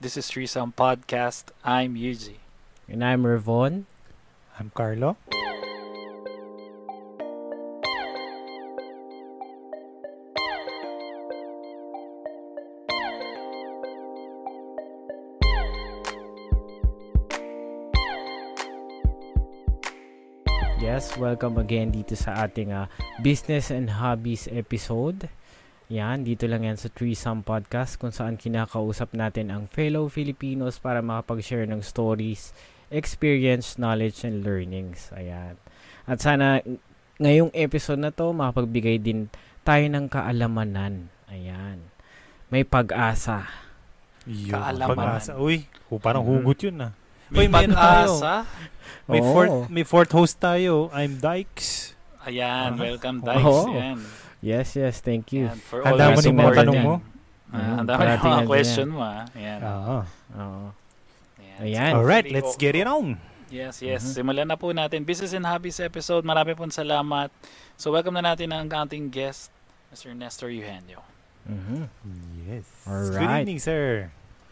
This is Threesome Podcast. I'm Yuji. And I'm Revon. I'm Carlo. Yes, welcome again dito sa ating uh, Business and Hobbies episode. Yan, dito lang yan sa Threesome Podcast kung saan kinakausap natin ang fellow Filipinos para makapag-share ng stories, experience, knowledge, and learnings. Ayan. At sana ngayong episode na to makapagbigay din tayo ng kaalamanan. Ayan. May pag-asa. Yung Kaalaman. Pag-asa. Uy, oh, parang Mhm. hugot yun ah. May may ano pag-asa. May, fourth, may fourth host tayo. I'm Dykes. Ayan, Ah. welcome Dykes. Oo. Yan. Yes, yes, thank you. Yan, for all Handa mo yung mga support tanong mo? Mm, Ang dami ng mga question mo ah. Ayan. Oo. Oo. Ayan. Alright, let's get it on. Yes, yes. Mhm. Simulan na po natin. Business and Hobbies episode. Marami pong salamat. So, welcome na natin ang ating guest, Mr. Nestor Eugenio. Mhm. Yes. Alright. Good evening, sir.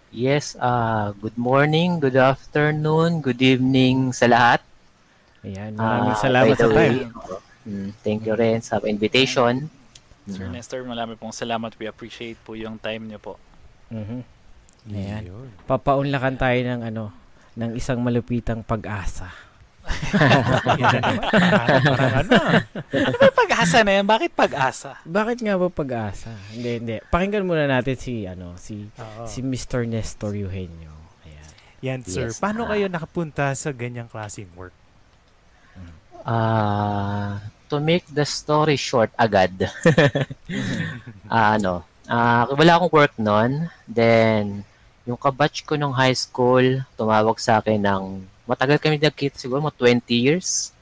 Yes, uh, good morning, good afternoon, good evening sa lahat. Ayan, maraming Ah, salamat by the sa time. way, mm, thank you rin sa invitation. Sir Mm. Nestor, marami pong salamat. We appreciate po yung time niyo po. Mhm. Ayan. Papaunlakan tayo ng ano, ng isang malupitang pag-asa. Ano ba yung pag-asa na yan? Bakit pag-asa? Bakit nga ba pag-asa? Hindi, hindi. Pakinggan muna natin si ano, si Oo. si Mr. Nestor Eugenio. Ayan. Yan, sir. Yes. Paano kayo nakapunta sa ganyang klaseng work? Ah, to make the story short agad. Ah, ano, ah, wala akong work noon. Then, yung kabatch ko nung high school, tumawag sa akin ng, matagal kami nagkita siguro, mga 20 years.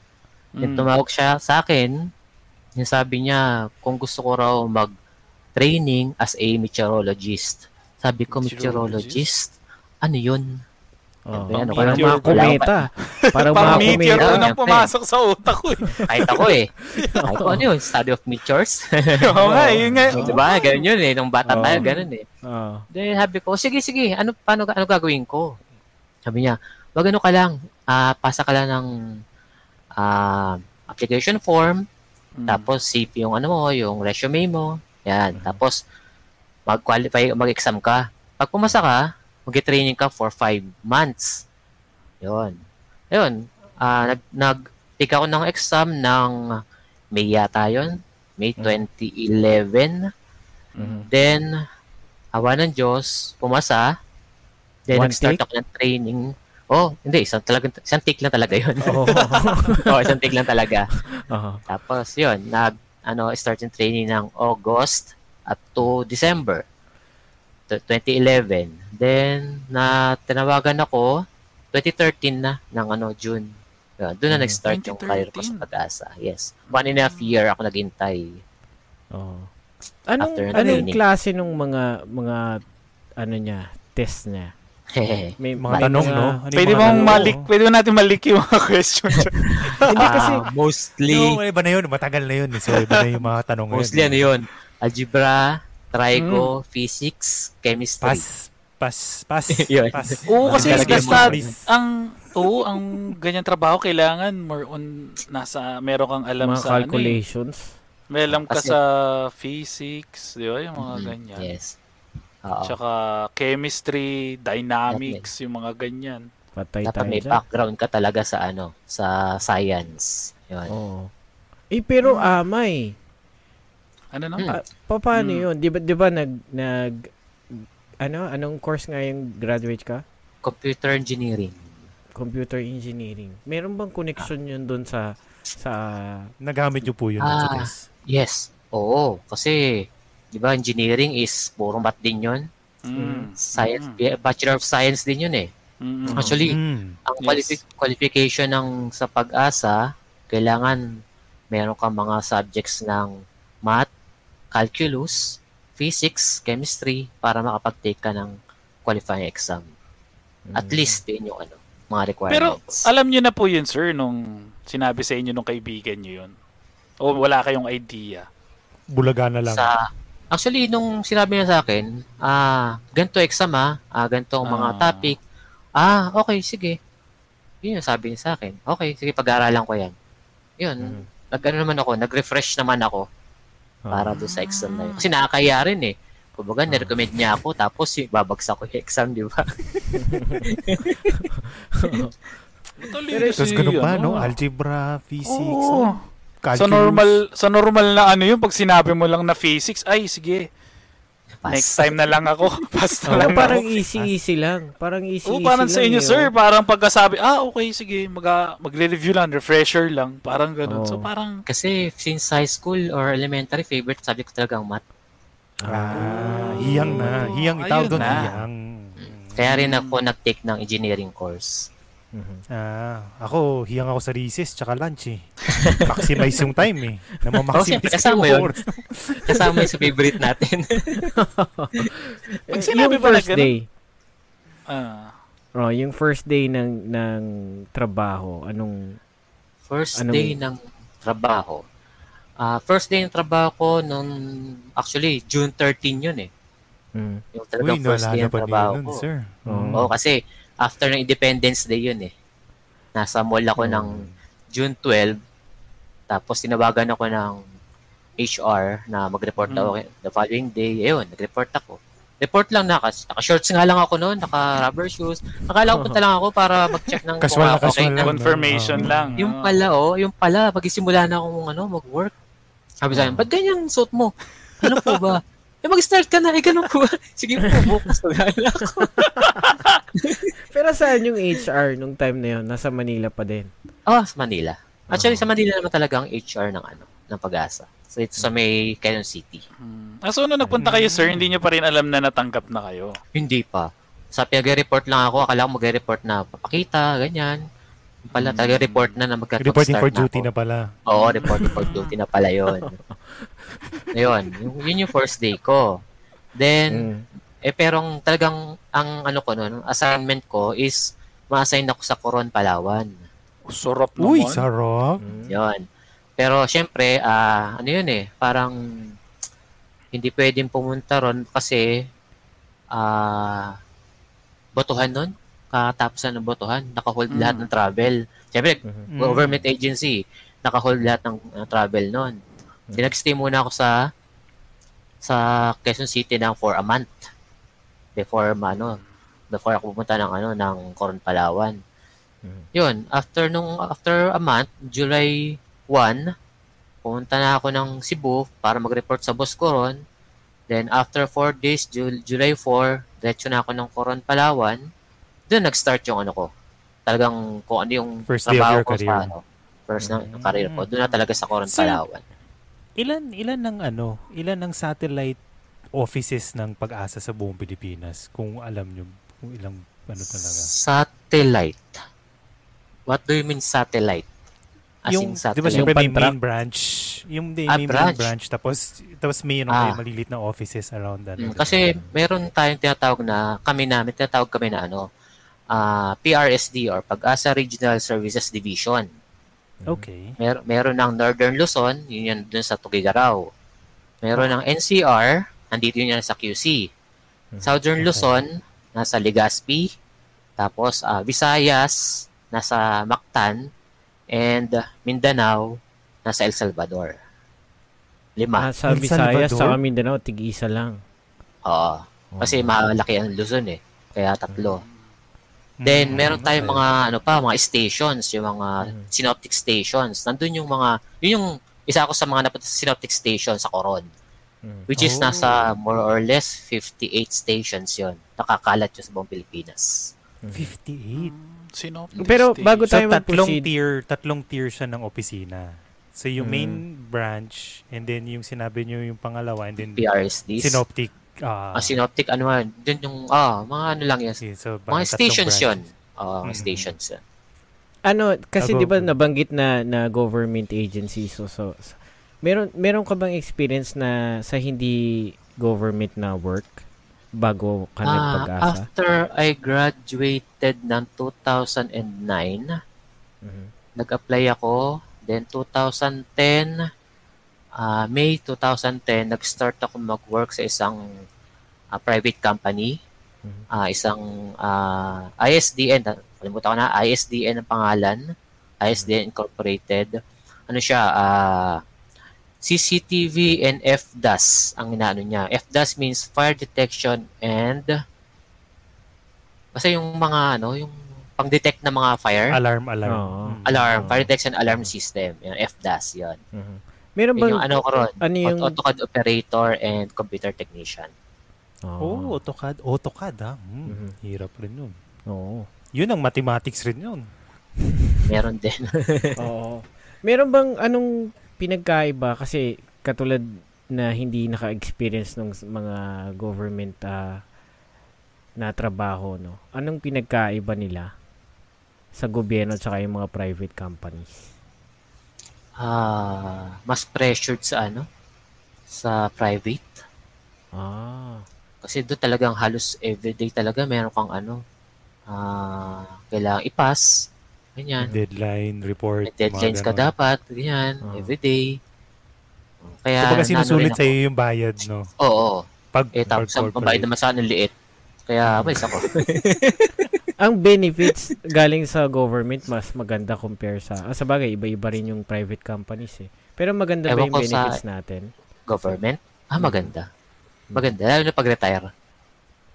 Then Mm. tumawag siya sa akin, yung sabi niya, kung gusto ko raw mag-training as a meteorologist. Sabi ko, Meteorologist? meteorologist? Ano yun? Oh, ano, parang mga kometa. Parang mga meteor unang Siyempre. pumasok sa utak ko eh. Kahit ako eh. Kahit ko ano yun, study of meteors. Oo nga, yun nga. Di ba? Ganun yun eh. Nung bata Oo. tayo, ganun eh. Oh. Then sabi ko, sige, sige, ano, paano, ano gagawin ko? Sabi niya, wag ano ka lang, ah, pasa ka lang ng ah, application form, Mm. Tapos save yung ano mo, yung resume mo. Yan. Mhm. Tapos mag-qualify, mag-exam ka. Pag pumasa ka, mag-training ka for five months. Yun. Yun. Ah, nag nag take ako ng exam ng May yata yun. May Mhm. 2011. Mhm. Then, awa ng Diyos, pumasa. Then, One nag-start take? ako ng training. Oh, hindi. Isang, talagang, isang take lang talaga yun. Oh. oh, isang take lang talaga. oh. Tapos, yun, nag, ano, start yung training ng August at to December t- 2011. Then, na tinawagan ako, 2013 na, ng ano, June. Yun, doon na Mhm. nag-start yung career ko sa 2013. pag-asa. Yes. One and a half year ako naghintay. Oh. Anong After anong training. klase nung mga mga ano niya, test niya? May Mga tanong, no? Ano Pwede mong malik, pwede mo natin malik yung mga question. Hindi kasi Ah, mostly, No, iba na yun. Matagal na yun. So, iba na yung mga tanong mostly ano yun, algebra, trigo, physics, chemistry. Pass. Pass. Pass. Yun. pass. Oo, kasi Talaga yung basta mga ang oo, ang ganyan trabaho kailangan more on nasa meron kang alam mga sa ano, eh. calculations. May alam ka Kasi- sa physics, di ba? Yung mga Mhm, ganyan. Yes. Oo. Tsaka chemistry, dynamics, yung mga ganyan. Patay Dapat tayo may dyan. background ka talaga sa ano, sa science. Yun. Oo. Eh pero amay. Ano no? Hmm. Ah, pa- paano Hmm. 'yun? 'Di ba 'di ba nag nag ano anong course nga yung graduate ka? Computer engineering. Computer engineering. Meron bang connection 'yun doon sa sa Nagamit nyo po yun Ah. sa test. Yes. Oo. Kasi, di ba, engineering is puro math din yun. Mm. Science, Mm. Bachelor of Science din yun eh. Mm. Actually, Mm. ang Yes. qualifi- qualification ng sa pag-asa, kailangan meron kang mga subjects ng math, calculus, physics, chemistry para makapag-take ka ng qualifying exam. At Mm. least din yung ano, mga Pero requirements. alam niyo na po yun, sir, nung sinabi sa inyo nung kaibigan niyo yun. O wala kayong idea. Bulaga na lang. sa Actually, nung sinabi niya sa akin, ah, ganito exam ah, ah ganito ang mga Ah. topic. Ah, okay, sige. Yun yung sabi niya sa akin. Okay, sige, pag-aaralan ko yan. Yun, Mhm. nag-ano naman ako, nag-refresh naman ako para doon sa exam na yun. Kasi nakakaya rin eh. Kumbaga, nirecommend niya ako, tapos babagsak ko yung exam, di ba? Tapos si, ganun pa, ano, no? Algebra, physics, Oo. calculus. Sa normal, sa normal na ano yun, pag sinabi mo lang na physics, ay sige, Pass. next time na lang ako. Basta Oo, lang parang ako. easy-easy lang. Parang easy-easy Oo, parang lang sa inyo, eh, sir, oh. parang pagkasabi, ah, okay, sige, mag magre-review lang, refresher lang, parang ganun. So, Oo. parang, Kasi since high school or elementary, favorite subject ko talaga ang math. Ah, hiyang na. Hiyang, itawag doon, na. hiyang. Kaya rin ako nag-take ng engineering course. Mhm. Ah, ako, hiyang ako sa recess tsaka lunch eh. Maximize yung time eh. Oh, Namamaximize siyempre, kasama yung yun. oras. Kasama yung sa favorite natin. Pag Eh, sinabi yung first ganun- day, ah, oh, yung first day ng ng trabaho, anong First Anong- day ng trabaho. Ah, first day ng trabaho ko nung actually June 13 yun eh. mm, Yung Uy, talagang first day ng trabaho nun, ko. sir. Oo. Oo, kasi after ng Independence Day yun eh. Nasa mall ako Mm. ng June 12. Tapos tinawagan ako ng HR na mag-report Mm. ako the following day. Ayun, nag-report ako. Report lang naka, naka-shorts nga lang ako noon, naka-rubber shoes. Nakala ko punta lang ako para mag-check ng Casual na kung okay na. lang. confirmation Oo. lang. Yung pala, oh, yung pala, magsisimula na akong ano, mag-work. Sabi sa akin, ba't ganyan suot mo? Ano po ba? Eh, mag-start ka na, eh, ganun po ba? Sige po, bukas na ako. Pero saan yung HR nung time na yun? Nasa Manila pa din. Oh, sa Manila. Actually, sa Manila naman talaga ang HR ng ano, ng pag-asa. So, ito sa may Quezon City. Hmm. Ah, so, nung nagpunta kayo, sir, hindi nyo pa rin alam na natanggap na kayo. Hindi pa. Sa pinag-report lang ako, akala ko mag-report na papakita, ganyan. Pala, Hmm. taga-report na na magka Reporting for duty ako. na pala. Oo, reporting for duty na pala yun. Ayun, yun, yun yung first day ko. Then, Mm. eh pero talagang ang ano ko noon, assignment ko is ma-assign ako sa Coron, Palawan. Sarap Uy, naman. sarap. Mm. Yun. Pero syempre, ah ano yun eh, parang hindi pwedeng pumunta ron kasi ah botohan nun. Katapusan ng botohan, nakahold Mm. lahat ng travel. Syempre, Mhm. Mm. government agency, nakahold lahat ng uh, travel nun. Mm. Pinag-stay muna ako sa sa Quezon City ng for a month before ano before ako pumunta ng ano ng Coron Palawan. Mhm. Yun, after nung after a month, July 1, pumunta na ako ng Cebu para mag-report sa boss ko ron. Then after 4 days, Jul- July 4, diretso na ako ng Coron Palawan. Doon nag-start yung ano ko. Talagang kung ano yung First day of trabaho your ko career. sa ano. First ng Mm. career ko. Doon na talaga sa Coron Sir, Palawan. Ilan ilan ng ano, ilan ng satellite offices ng pag-asa sa buong Pilipinas kung alam nyo kung ilang ano talaga. Satellite. What do you mean satellite? As yung, in di ba satellite. syempre may Yung main branch, yung may, Ah, may branch. main branch, tapos, tapos may ano, Ah. may malilit na offices around Mm, ano. kasi meron tayong tinatawag na, kami namin, tinatawag kami na ano, ah, PRSD or Pag-asa Regional Services Division. Okay. Mer meron ng Northern Luzon, yun yan dun sa Tugigaraw. Meron ng NCR, nandito yun yan sa QC. Southern Okay. Luzon, nasa Legazpi. Tapos ah, Visayas, nasa Mactan. And Mindanao, nasa El Salvador. Lima. Ah, sa El Visayas, Salvador? sa Mindanao, tig-isa lang. Oo. Kasi malaki ang Luzon eh. Kaya tatlo. Then, Mm, meron tayong mga, ano pa, mga stations, yung mga Mhm. synoptic stations. Nandun yung mga, yun yung, isa ako sa mga napunta sa synoptic station sa Coron. Mm. Which is Oh. nasa more or less 58 stations yon Nakakalat yun sa buong Pilipinas. 58. Synoptic Pero stage. bago So, tayo tatlong mag-proceed, tier, tatlong tier siya ng opisina. So, yung Mm. main branch, and then yung sinabi nyo yung pangalawa, and then PRSDs. synoptic. Ah, Ah, synoptic, ano man, dun yung, ah, mga ano lang yan. okay, so, Mga stations yun. branches. Ah, mga Mhm. stations yun. ano, kasi Ah, 'di ba nabanggit na na government agency so so so- meron meron ka bang experience na sa hindi government na work bago ka Ah, nagpag-asa? after I graduated ng 2009, Mhm. nag-apply ako. Then 2010, ah, May 2010, nag-start ako mag-work sa isang ah, private company. Mhm. Ah, isang ah, ISDN, kalimutan ko na, ISDN ang pangalan. ISDN Incorporated. Ano siya? ah, CCTV and FDAS ang inaano niya. FDAS means Fire Detection and basta yung mga ano, yung pang-detect ng mga fire. Alarm, alarm. Mm. alarm, Oo. fire detection alarm system. Yan, FDAS, yun. Mhm. Meron bang yung ano ko ron. ano yung AutoCAD operator and computer technician. Oh, Oo. AutoCAD. AutoCAD, ha? Mm, Mhm. Hirap rin yun. Oo. Yun ang mathematics rin yun. Meron din. Oo. Meron bang anong pinagkaiba kasi katulad na hindi naka-experience ng mga government ah, na trabaho no. Anong pinagkaiba nila sa gobyerno at saka yung mga private companies? Ah, mas pressured sa ano? Sa private. Ah. Kasi doon talagang halos everyday talaga meron kang ano, ah, kailangang ipas. Ganyan. Deadline, report. May deadlines ka dapat. Ganyan. Ah. Everyday. Kaya, Kumbaga nano sinusulit ako. sa'yo yung bayad, no? Oo. Pag, Eh, tapos ang pambayad naman sa akin liit. Kaya, malis ako. Ang benefits galing sa government mas maganda compare sa ah, sa bagay iba-iba rin yung private companies eh. Pero maganda ba Ewan yung ko sa- benefits natin? Government? Ah, maganda. Maganda. Lalo na pag-retire.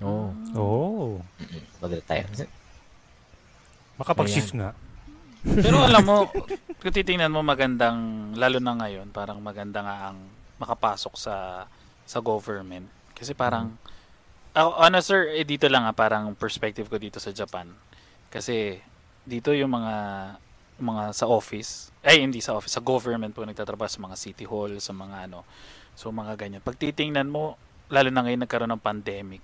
Oo. Oo. Mag-retire. Makapag-shift nga. Pero alam mo, kung titingnan mo magandang, lalo na ngayon, parang maganda nga ang makapasok sa sa government. Kasi parang, ako, ano sir, eh, dito lang ha, parang perspective ko dito sa Japan. Kasi dito yung mga mga sa office, ay hindi sa office, sa government po nagtatrabaho sa mga city hall, sa mga ano, so mga ganyan. Pag titingnan mo, lalo na ngayon nagkaroon ng pandemic,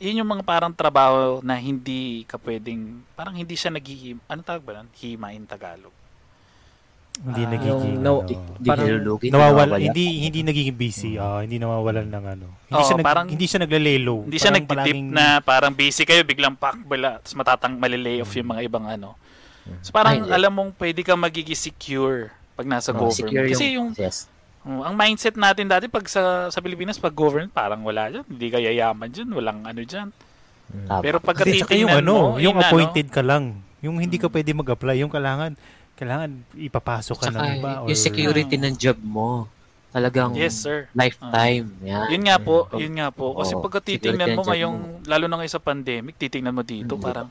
yun yung mga parang trabaho na hindi ka pwedeng, parang hindi siya nagihim, ano tawag ba nun? Hima in Tagalog. Hindi Ah, nagiging, no- ano, Di, di Parang nilulugin. nawawala, nawawala. hindi hindi nagiging busy, ah, hindi nawawalan ng ano. Hindi Oo, siya nag, parang- hindi siya naglalelo. Hindi siya nagdidip palaging- na parang busy kayo, biglang pakbala, tapos matatang malilay off yung mga ibang ano. So parang Ay, alam mong pwede ka magiging secure pag nasa Oh, government. Kasi yung, Yes. oh, ang mindset natin dati pag sa, sa Pilipinas, pag government, parang wala dyan. Hindi ka yayaman dyan, walang ano dyan. Tama. Pero pag yung ano, mo, yung yun, ano, appointed ka lang. Yung hindi ka pwede mag-apply, yung kailangan kailangan ipapasok ka Tsaka ng iba. Or, yung security ng job mo, talagang Yes, sir. lifetime. yan. Yun nga po, Mm. yun nga po. Kasi Oo, pagka titingnan mo ngayong, lalo na ngayon sa pandemic, titingnan mo dito, Mm. parang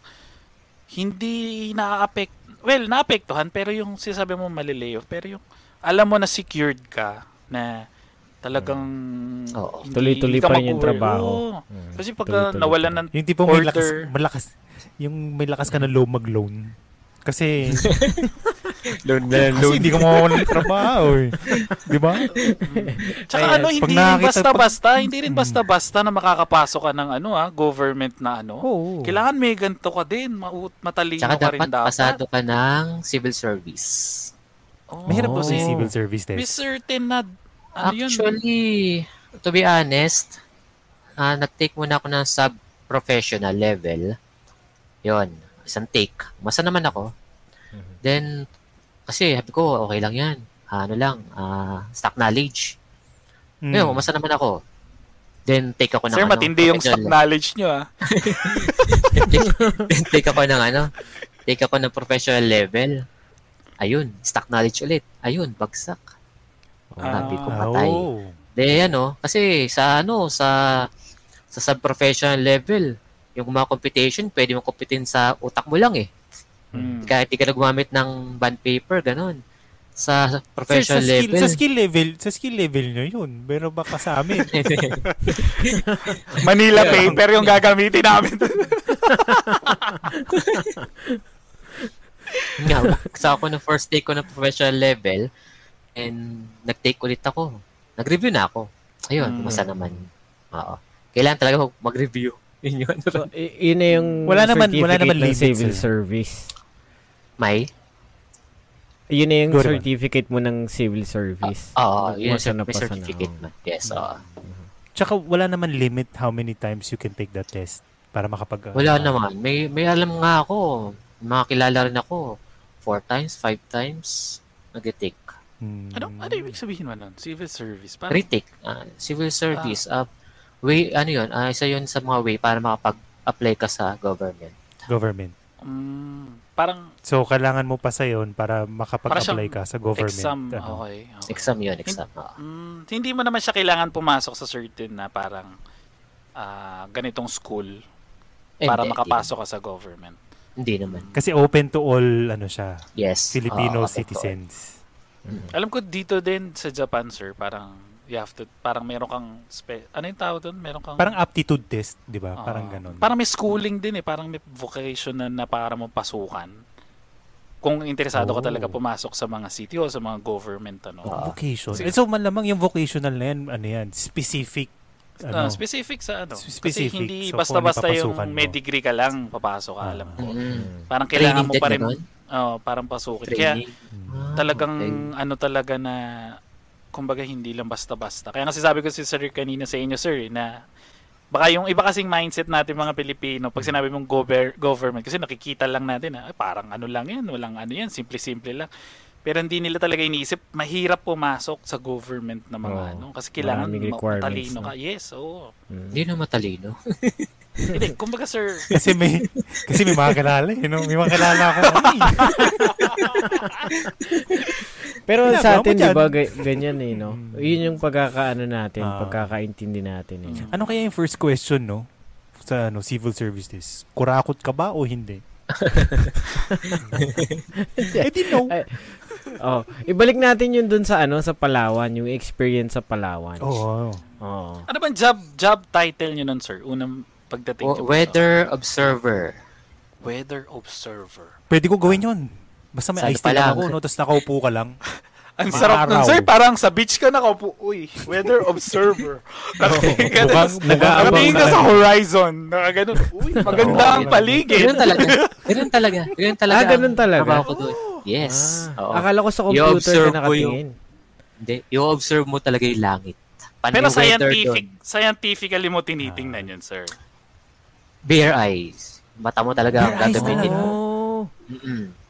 hindi na-affect, well, naapektuhan, pero yung sinasabi mo mali-layoff, pero yung alam mo na secured ka, na talagang Oo. hindi, Tuloy-tuloy hindi pa rin yung trabaho. Oo. Mm. Kasi pagka Tuloy-tuloy nawalan ng yung tipong may lakas, order. malakas, yung may lakas ka na low mag-loan. Kasi, Loan na kasi hindi ka mawawalan ng trabaho eh. Di ba? Tsaka Ayan, ano, pag hindi rin basta-basta, hindi rin Mm. basta-basta na makakapasok ka ng ano ah, government na ano. Oo. Kailangan may ganito ka din, matalino Tsaka ka rin dapat dapat. pasado ka ng civil service. Oh. Mahirap po sa Oh. civil service May test. certain na, ano yun? Actually, to be honest, ah nag-take muna ako ng sub-professional level. Yon, isang take. Masa naman ako. Mhm. Then, kasi sabi ko, okay lang yan. Ah, ano lang, ah, stock knowledge. Mm. Ngayon, masa naman ako. Then, take ako ng Sir, ano, matindi yung stock knowledge nyo ah. Then, take ako ng ano, take ako ng professional level. Ayun, stock knowledge ulit. Ayun, bagsak. Ah. Sabi ko, Ah, patay. oo. De, ano, kasi sa ano, sa sa sub-professional level, yung mga computation, pwede mo computin sa utak mo lang eh. Mm. Kahit di ka na gumamit ng bond paper, ganun. Sa Sir, sa professional skill, level, sa skill level, sa skill level nyo yun. Pero baka sa amin. Manila paper yung gagamitin namin. nga, sa ako ng first take ko ng professional level, and nag-take ulit ako. Nag-review na ako. Ayun, Mm. kumasa naman. Oo. Kailangan talaga mag- mag-review. Yun yun. So, y- yun na yung Wala naman- wala certificate naman ng civil eh. service. May? Yun na yung Go naman. certificate mo ng civil service. Oo, yun Pasa yung na, may pasa na, certificate oo. man. Yes, oo. Tsaka wala naman limit how many times you can take that test para makapag... Wala ah, naman. May may alam nga ako. Mga kilala rin ako. Four times, five times, nag-take. Hmm. Ano, ano ibig sabihin mo nun? Civil service. Parang, Critic, ah, civil service, ah, way, ano yun, ah, isa yun sa mga way para makapag-apply ka sa government. Government. mm, parang So, kailangan mo pa sa yun para makapag-apply ka sa government. exam. Ano. Okay. okay. Exam yun, exam. ah. Mm, hindi mo naman siya kailangan pumasok sa certain na parang ah, ganitong school Eh, para hindi, makapasok ka sa government. Hindi naman. Kasi open to all, ano siya, Yes. Filipino oo, citizens. Alam ko dito din sa Japan, sir, parang you have to, parang meron kang, spe, ano yung tawag doon? Meron kang, Parang aptitude test, di ba? ah, Parang ganun. Parang may schooling din eh, parang may vocation na, na para mo pasukan. Kung interesado ka Oh. talaga pumasok sa mga city o sa mga government, ano. Ah. Vocation. Eh, so, malamang yung vocational na yan, ano yan, specific, ano, specific sa ano. Specific. Kasi hindi So, basta-basta yung may degree ka lang, papasok ka, Ah. alam ko. Mm. Parang kailangan Training mo pa rin, naman? oh, parang pasukin. Kaya, Training. Ah, talagang okay. ano talaga na kumbaga hindi lang basta-basta. Kaya nga sabi ko si Sir kanina sa inyo sir eh, na baka yung iba kasing mindset natin mga Pilipino pag sinabi mong gover- government kasi nakikita lang natin na ay, parang ano lang yan, walang ano yan, simple-simple lang. Pero hindi nila talaga iniisip, mahirap pumasok sa government na mga Oo. ano kasi kailangan matalino no? ka. Yes, oo. Mm. Hindi na matalino. Hindi, kumbaga sir, kasi may, kasi may mga kilala, you know? May mga kilala ako. Pero sa atin, di ba, ga- ganyan eh, no? Mm. Yun yung pagkakaano natin, Ah. pagkakaintindi natin eh. ano kaya yung first question, no? Sa ano, civil service test. Kurakot ka ba o hindi? eh di no. Ay, oh, ibalik natin yun dun sa ano, sa Palawan, yung experience sa Palawan. Oo. Oo. ano bang job job title niyo nun sir? Unang pagdating niyo weather observer. weather observer. Pwede ko gawin yun. Basta may Sa ano pa tea lang lang. ako, no? Tapos nakaupo ka lang. Ang Mga sarap nun, sir. Parang sa beach ka nakaupo. Uy, weather observer. Nakatingin ka, na- ka sa horizon. Nakaganon. Uy, maganda ang paligid. Ganun talaga. Ganun talaga. Ganun talaga. Ah, ganun talaga? trabaho ko doon. Yes. Ah, Oo. akala ko sa computer yung- nakatingin. Hindi, i-observe mo talaga yung langit. Paano Pero yung scientific, doon? scientifically mo tinitingnan yun, sir. Bare eyes. Mata mo talaga ang Bare eyes gagamitin mo. Oh. Mm-mm.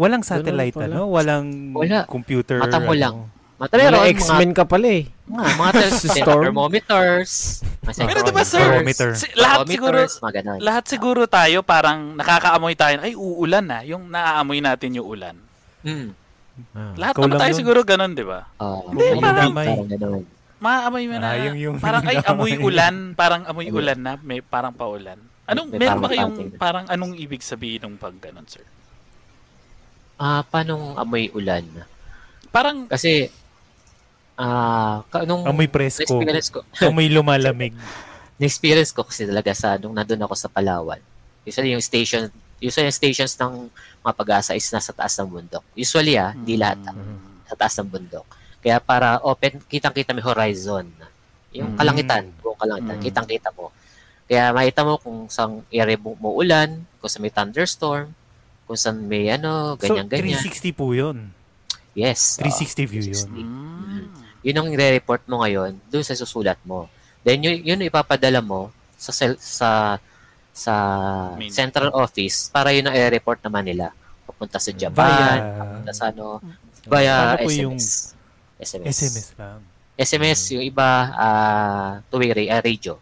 Walang satellite, ano? Walang Wala. computer. Mata mo ano. lang. Mata meron, mga, X-Men ka pala eh. mga, mga thermometers. Pero diba, sir, Barometer. si- lahat siguro, lahat siguro tayo parang nakakaamoy tayo. Ay, uulan na. Yung naaamoy natin yung ulan. Mm. Ah. Lahat naman tayo yun. siguro ganun, di ba? Oh, Hindi, parang- parang ganun. Maaamoy mo na. Ah, yung- yung- parang ay amoy ulan, parang amoy ulan na, may parang paulan. Anong May meron ba kayong parang anong ibig sabihin ng pag ganun, sir? Ah, paano amoy ulan? Parang Kasi, ah, ka- nung Amoy presko. ko, Amoy lumalamig. na-experience ko kasi talaga sa nung nandun ako sa Palawan. Usually yung station, usually yung stations ng mga pag-asa is nasa taas ng bundok. Usually ah, hindi lahat ah, Mm. sa taas ng bundok. Kaya para open, kitang-kita may horizon. Yung Mm. kalangitan, buong kalangitan, Mm. kitang-kita mo. Kaya makita mo kung saan area mo mo ulan, kung saan may thunderstorm, kung saan may ano, So, ganyan-ganyan. 360 po yun. yes. oo. 360 view yun. 360. Mm. Yun ang i-report mo ngayon doon sa susulat mo. Then yun, yun ipapadala mo sa sa sa Main. central office para yun ang i-report naman nila. Papunta sa Japan, Via papunta sa ano, via po SMS. yung SMS. SMS lang. SMS, yung iba, ah two-way ra- ah, radio.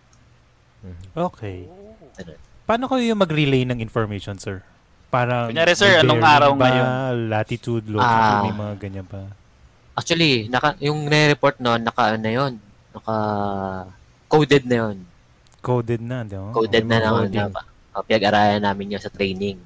Okay. Ano? Paano kayo yung mag-relay ng information, sir? Parang Kunyari, sir, anong araw ba? ngayon? Latitude, longitude, Ah. may mga ganyan pa. Actually, naka, yung nire-report noon, naka ano yun, naka coded na yun. Coded na, di ba? Coded okay, na mga na, na, uh, pinag-aralan namin yun sa training.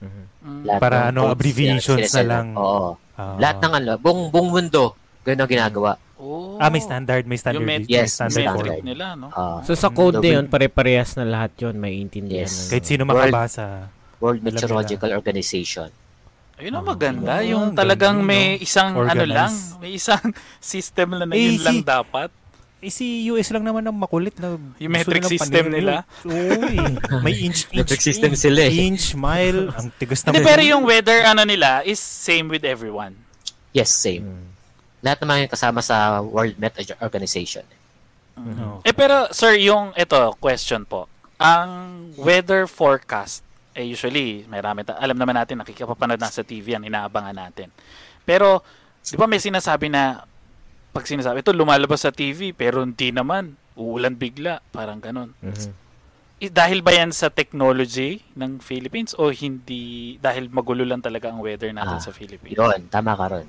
Mhm. Mm. Lahat Para ano, codes, abbreviations na lang. Oo. Ah. Lahat ng ano, buong, buong mundo, ganun ang ginagawa. Oh. Ah, may standard, may standard. Yung met- Yes, standard may form. metric nila, no? Ah, So sa code na yun, pare-parehas na lahat yun, may intindihan. Yes. na Kahit sino makabasa. World Alam Meteorological Organization. Ayun ang maganda. ah, yung talagang may isang ano Organized. lang, may isang system lang na Eh, yun lang si- dapat. Eh, si US lang naman ang makulit na Yung metric system nila. Oo eh. May inch, inch, Metric system inch, sila eh. Inch, mile, ang tigas na Hindi, pero yung weather ano nila is same with everyone. Yes, same. Mm. Lahat naman yung kasama sa World Met Organization. Oo. Eh pero sir, yung ito question po. Ang weather forecast eh usually marami ta- alam naman natin nakikipapanood na sa TV yan, inaabangan natin. Pero di ba may sinasabi na, pag sinasabi, ito lumalabas sa TV, pero hindi naman, uulan bigla, parang ganon. Mhm. Eh, dahil ba yan sa technology ng Philippines o hindi dahil magulo lang talaga ang weather natin Ah, sa Philippines? Yun, tama ka ron.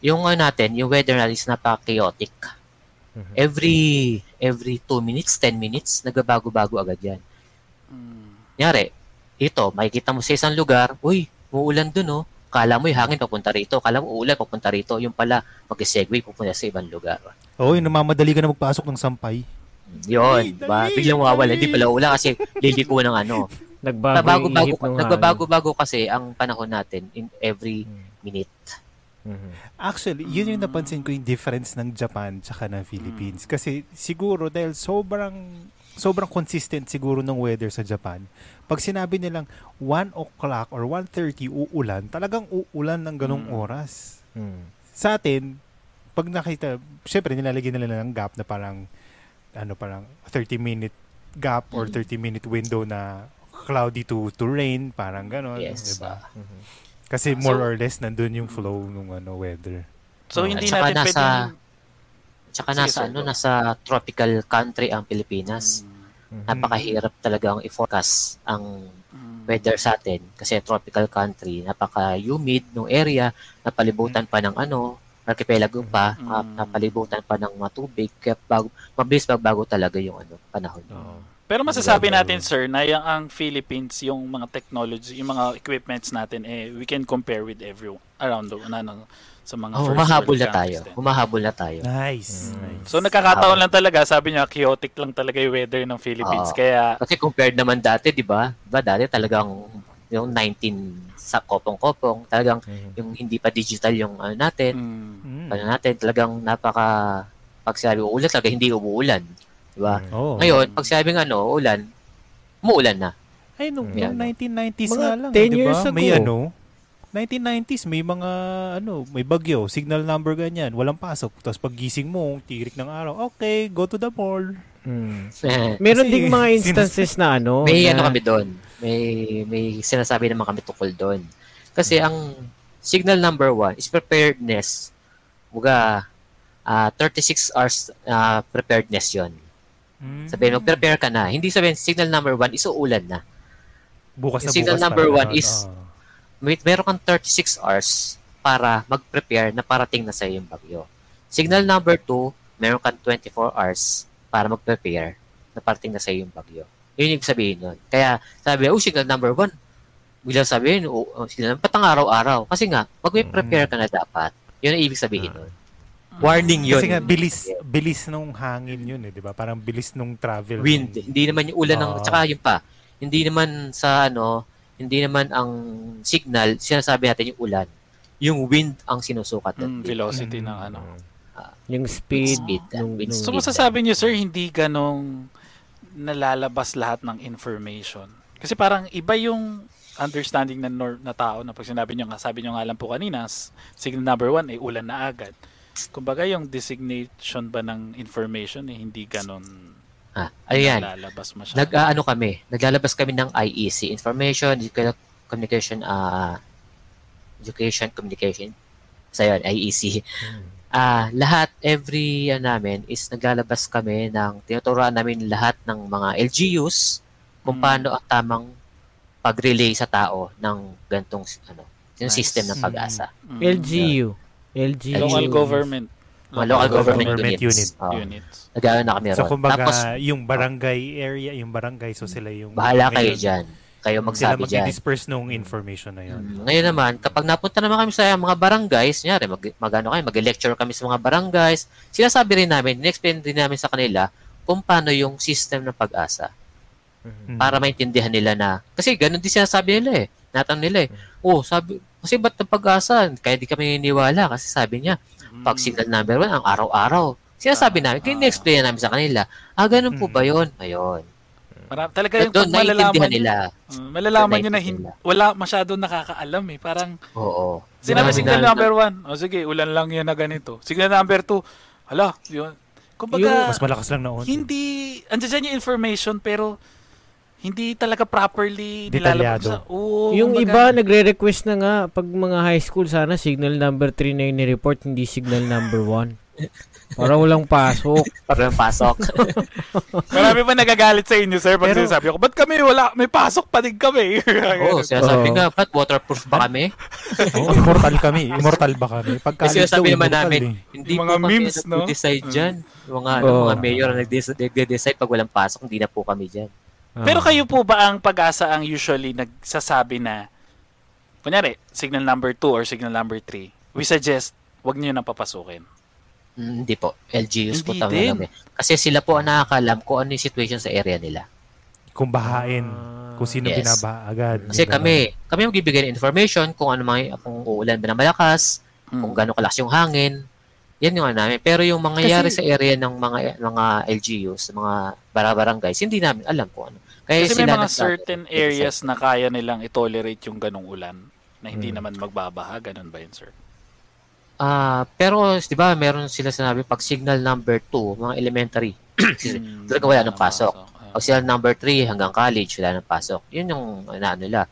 Yung ano natin, yung weather natin is napaka-chaotic. Mhm. Every every 2 minutes, 10 minutes, nagbabago-bago agad yan. Mm. Nyari, ito, makikita mo sa isang lugar, uy, uulan dun oh. Kala mo yung hangin papunta rito. Kala mo uulan papunta rito. Yung pala, mag-segue pupunta sa ibang lugar. Oo, yung namamadali ka na magpasok ng sampay. Yun, ba? Biglang mawawala. Hindi pala ulan kasi liliko ng ano. Ng hangin. nagbabago-bago kasi ang panahon natin in every Mhm. minute. Mhm. Actually, yun yung napansin ko yung difference ng Japan tsaka ng Philippines. Kasi siguro dahil sobrang sobrang consistent siguro ng weather sa Japan. Pag sinabi nilang 1 o'clock or 1.30 uulan, talagang uulan ng ganong Mm. oras. Mhm. Sa atin, pag nakita, syempre nilalagyan nila ng gap na parang ano parang 30 minute gap or Mm. 30 minute window na cloudy to to rain, parang ganon, Yes. 'di ba? Mhm. Kasi Ah, more so- or less nandun yung flow ng ano weather. So, At hindi saka natin nasa- pwedeng... Tsaka Sige, nasa sir, ano nasa tropical country ang Pilipinas. Mm, Mhm. Napakahirap talagang i-forecast ang mm, weather sa atin kasi tropical country, napaka-humid ng area, napalibutan pa ng ano, archipelago pa, Mm. ah, napalibutan pa ng matubig, kaya bago, mabilis magbago talaga yung ano, panahon. Oo. Pero masasabi natin, sir, na yung ang Philippines, yung mga technology, yung mga equipments natin, eh, we can compare with everyone around the na, na, sa mga Oh, first humahabol na tayo. Humahabol na tayo. Nice. Mm. nice. So, nagkakataon lang talaga, sabi niya, chaotic lang talaga yung weather ng Philippines. Oo. Kaya, Kasi compared naman dati, di ba? Diba dati talagang yung 19 sa kopong-kopong, talagang Mhm. yung hindi pa digital yung ano natin, mm, Mm. ano natin, talagang napaka pag sinabi uulan talaga hindi umuulan. Di ba? Oh. Ngayon, pag sinabing ano, ulan, umuulan na. Ay, nung, Yan. nung 1990s Mga nga lang, 10 di years ba? ago. May ano, 1990s, may mga, ano, may bagyo, signal number ganyan, walang pasok. Tapos pag gising mo, tirik ng araw, okay, go to the mall. Eh, Meron Kasi ding mga instances na ano. may na, ano kami doon. May may sinasabi naman kami tungkol doon. Kasi ang signal number one is preparedness. Muga, ah 36 hours ah, preparedness yon. Mm. Sabihin, mag-prepare ka na. Hindi sabihin, signal number one is uulan na. bukas na yung signal bukas number one is- Oh. May, meron kang 36 hours para mag-prepare na parating na sa yung bagyo. Signal number two, meron kang 24 hours para mag-prepare na parating na sa yung bagyo. Yun yung sabihin nun. Kaya sabi, oh, signal number one. Biglang sabihin, oh, oh signal, ba't ang araw-araw? Kasi nga, mag-prepare ka na dapat. Yun ang ibig sabihin nun. Warning yun. Kasi nga, bilis, bilis nung hangin yun eh, di ba? Parang bilis nung travel. wind. nung- Hindi naman yung ulan ng, Oo. tsaka yun pa, hindi naman sa ano, hindi naman ang signal, sinasabi natin yung ulan. Yung wind ang sinusukat mm, doon. velocity Mm. ng ano. yung speed, Speed, ah, nung, wind So, masasabi niyo, sir, hindi ganong nalalabas lahat ng information. Kasi parang iba yung understanding na, nor- na tao na pag sinabi niyo nga, sabi niyo nga lang po kanina, signal number one, eh, ulan na agad. Kumbaga yung designation ba ng information, eh, hindi ganon Ah, ayan. nalalabas masyado. Nag ah, ano kami, naglalabas kami ng IEC, Information Communication ah Education Communication. Sa yun, IEC. Hmm. Ah, lahat every ano namin is naglalabas kami ng tinuturuan namin lahat ng mga LGUs kung Mm. paano ang tamang pag-relay sa tao ng gantong ano, yung Nice. system ng pag-asa. Mm. LGU. LGU. Local government. Mga local government, government units. unit. Oo. units. Nag-ano na kami So, ron. kumbaga, Tapos, yung barangay area, yung barangay, so sila yung... bahala kayo ngayon, dyan. Kayo Sila magsabi dyan. mag-disperse nung information na yun. Mm, Ngayon naman, kapag napunta naman kami sa mga barangays, nyari, mag, magano kayo, mag-lecture kami sa mga barangays, sinasabi rin namin, in-explain din namin sa kanila kung paano yung system ng pag-asa Mhm. Mm. para maintindihan nila na, kasi ganun din sinasabi nila eh, natanong nila eh, oh, sabi, kasi ba't ng pag-asa? Kaya di kami niniwala kasi sabi niya, Mm. Pag signal number one, ang araw-araw. Sinasabi namin, kaya in-explain namin sa kanila, ah, ganun po Mm. ba yun? Ayun. Mara- talaga yung Doon, malalaman nila. uh, malalaman nyo na hin- wala masyado nakakaalam eh. Parang Oo. Sinabi signal na- number one. O sige, ulan lang yan na ganito. Signal number two. Hala, yun. Yung Kumbaga, mas malakas lang na on. hindi, andyan dyan yung information pero hindi talaga properly Detalyado. nilalabas sa... Oo, yung kumbaga- iba nagre-request na nga pag mga high school sana signal number 3 na yung ni-report hindi signal number 1. Para walang pasok. Para yung pasok. Marami pa nagagalit sa inyo, sir, pag Pero- sinasabi ko, ba't kami wala, may pasok pa din kami. Oo, sinasabi Oo. nga, ba't waterproof ba kami? Oh, immortal kami. Immortal ba kami? Pag Kasi sinasabi naman namin, eh. hindi Yung po mga kami memes, no? nag-decide Mm. dyan. Yung mga, Oo. mga mayor na nagde- nagde-decide pag walang pasok, hindi na po kami dyan. Pero Ah. kayo po ba ang pag-asa ang usually nagsasabi na, kunyari, signal number 2 or signal number 3, we suggest, wag niyo na papasukin. Mm, hindi po. LGUs po Hindi tama din. namin. Kasi sila po ang nakakalam kung ano yung situation sa area nila. Kung bahain. Kung sino Yes. binabaha agad. Kasi Yung kami, kami ang bibigay ng information kung ano mga, kung uulan ba ng malakas, Hmm. kung gano'ng kalakas yung hangin. Yan yung ano namin. Pero yung mangyayari Kasi- sa area ng mga mga LGUs, mga barabarangays, hindi namin alam kung ano. Kaya Kasi may mga certain areas na kaya nilang i-tolerate yung ganong ulan na hindi Hmm. naman magbabaha. Ganun ba yun, sir? Ah, pero 'di ba, meron sila sinabi pag signal number 2, mga elementary. Hmm, Talaga wala nang pasok. Ah. Pag signal number 3 hanggang college, wala nang pasok. 'Yun yung ano nila.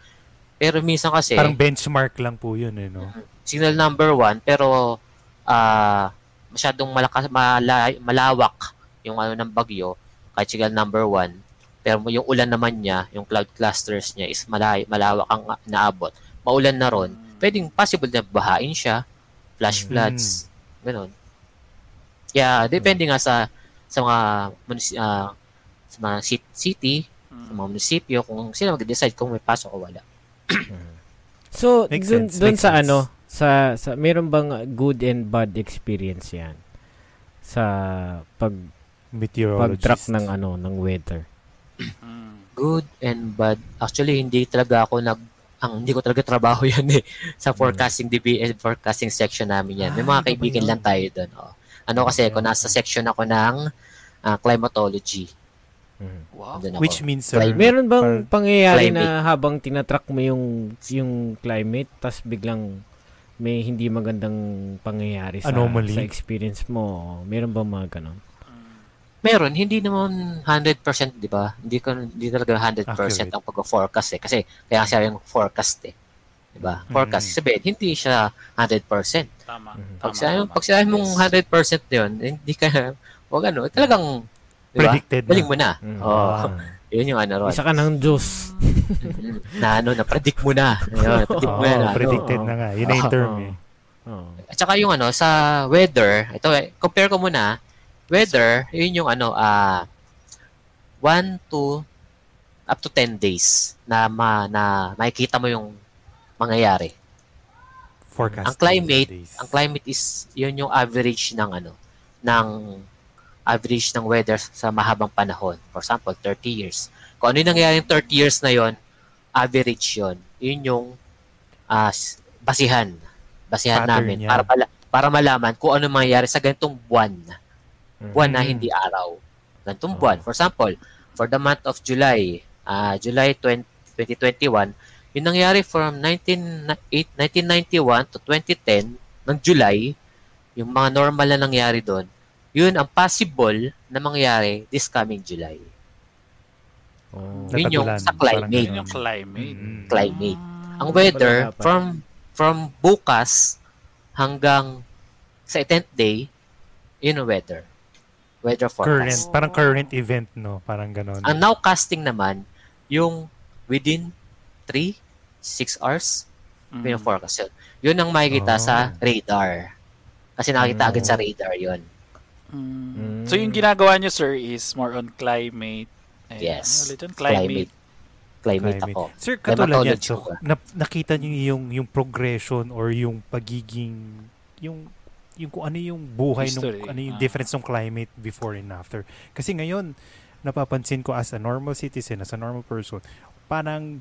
Pero minsan kasi Parang benchmark lang po yun, eh, no? signal number 1 pero ah masyadong malakas mala, malawak yung ano ng bagyo kahit signal number 1 pero yung ulan naman niya yung cloud clusters niya is malay, malawak ang naabot. Maulan na ron. Pwedeng possible na bahain siya. Flash Mm. floods. Ganun. Yeah depende nga sa sa mga ah, sa mga ci- city sa Hmm. mga munisipyo kung sino mag-decide kung may pasok o wala. So, Makes dun, sense, dun makes sa sense. ano, sa, sa, meron bang good and bad experience yan? Sa pag, Meteorologist. pag-track ng ano, ng weather. Hmm. good and bad. Actually, hindi talaga ako nag ang hindi ko talaga trabaho yan eh sa forecasting DBS forecasting section namin yan. May Ah, mga ba kaibigan lang tayo doon. Oh. Ano kasi ako nasa section ako ng ah, climatology. Mhm. Wow. Ako. Which means, sir, Climate. Meron bang Par- pangyayari Climate. na habang tinatrack mo yung yung climate tas biglang may hindi magandang pangyayari sa, Anomaly? sa experience mo? Meron bang mga ganon? Meron, hindi naman 100%, di ba? Hindi ko hindi talaga 100% Accurate. ang pag-forecast eh kasi kaya siya yung forecast eh. Di ba? Forecast Mm. sabihin, hindi siya 100%. Tama. Mhm. Pag Tama, sinabi, tama. pag sinabi mong Yes. 100% 'yon, hindi ka wag ano, talagang di ba? predicted Galing na. mo na. Mhm. Oo. Yun yung ano ron. Isa ka ng Diyos. na ano, na predict mo na. Ayun, predict mo Oo, na. predicted Oo. na nga. Yun na yung term eh. Oh. At saka yung ano, sa weather, ito eh, compare ko muna, weather, yun yung ano, ah 1 to up to 10 days na ma, na makikita mo yung mangyayari. Forecast. Ang climate, ang climate is yun yung average ng ano, ng average ng weather sa mahabang panahon. For example, 30 years. Kung ano yung nangyayari yung 30 years na yon, average yon. Yun yung s- basihan. Basihan Pattern namin niya. para pala, para malaman kung ano mangyayari sa ganitong buwan. Buwan na Mm. hindi araw. Ganitong Oh. buwan. For example, for the month of July, ah July 20, 2021, yung nangyari from 19, na- eight- 1991 to 2010 ng July, yung mga normal na nangyari doon, yun ang possible na mangyari this coming July. Oh. Yun yung sa climate. Yun yung climate. Mm. Climate. Ah. Ang weather, from from bukas hanggang sa 10th day, yun ang weather. Weather Current. forecast. Parang current event, no? Parang ganon. Ang nowcasting naman, yung within 3, 6 hours, Mm. yun yung forecast yun. Yun ang makikita Oh. sa radar. Kasi nakita Mm. agad sa radar yun. Mm. So yung ginagawa niyo sir is more on climate. Ayun, Yes. ano? Climate. Climate, Climate. ako. Sir, katulad yan. So, nap- nakita niyo yung, yung progression or yung pagiging, yung yung kung ano yung buhay History. nung ano yung Ah. difference ng climate before and after. Kasi ngayon napapansin ko as a normal citizen, as a normal person, parang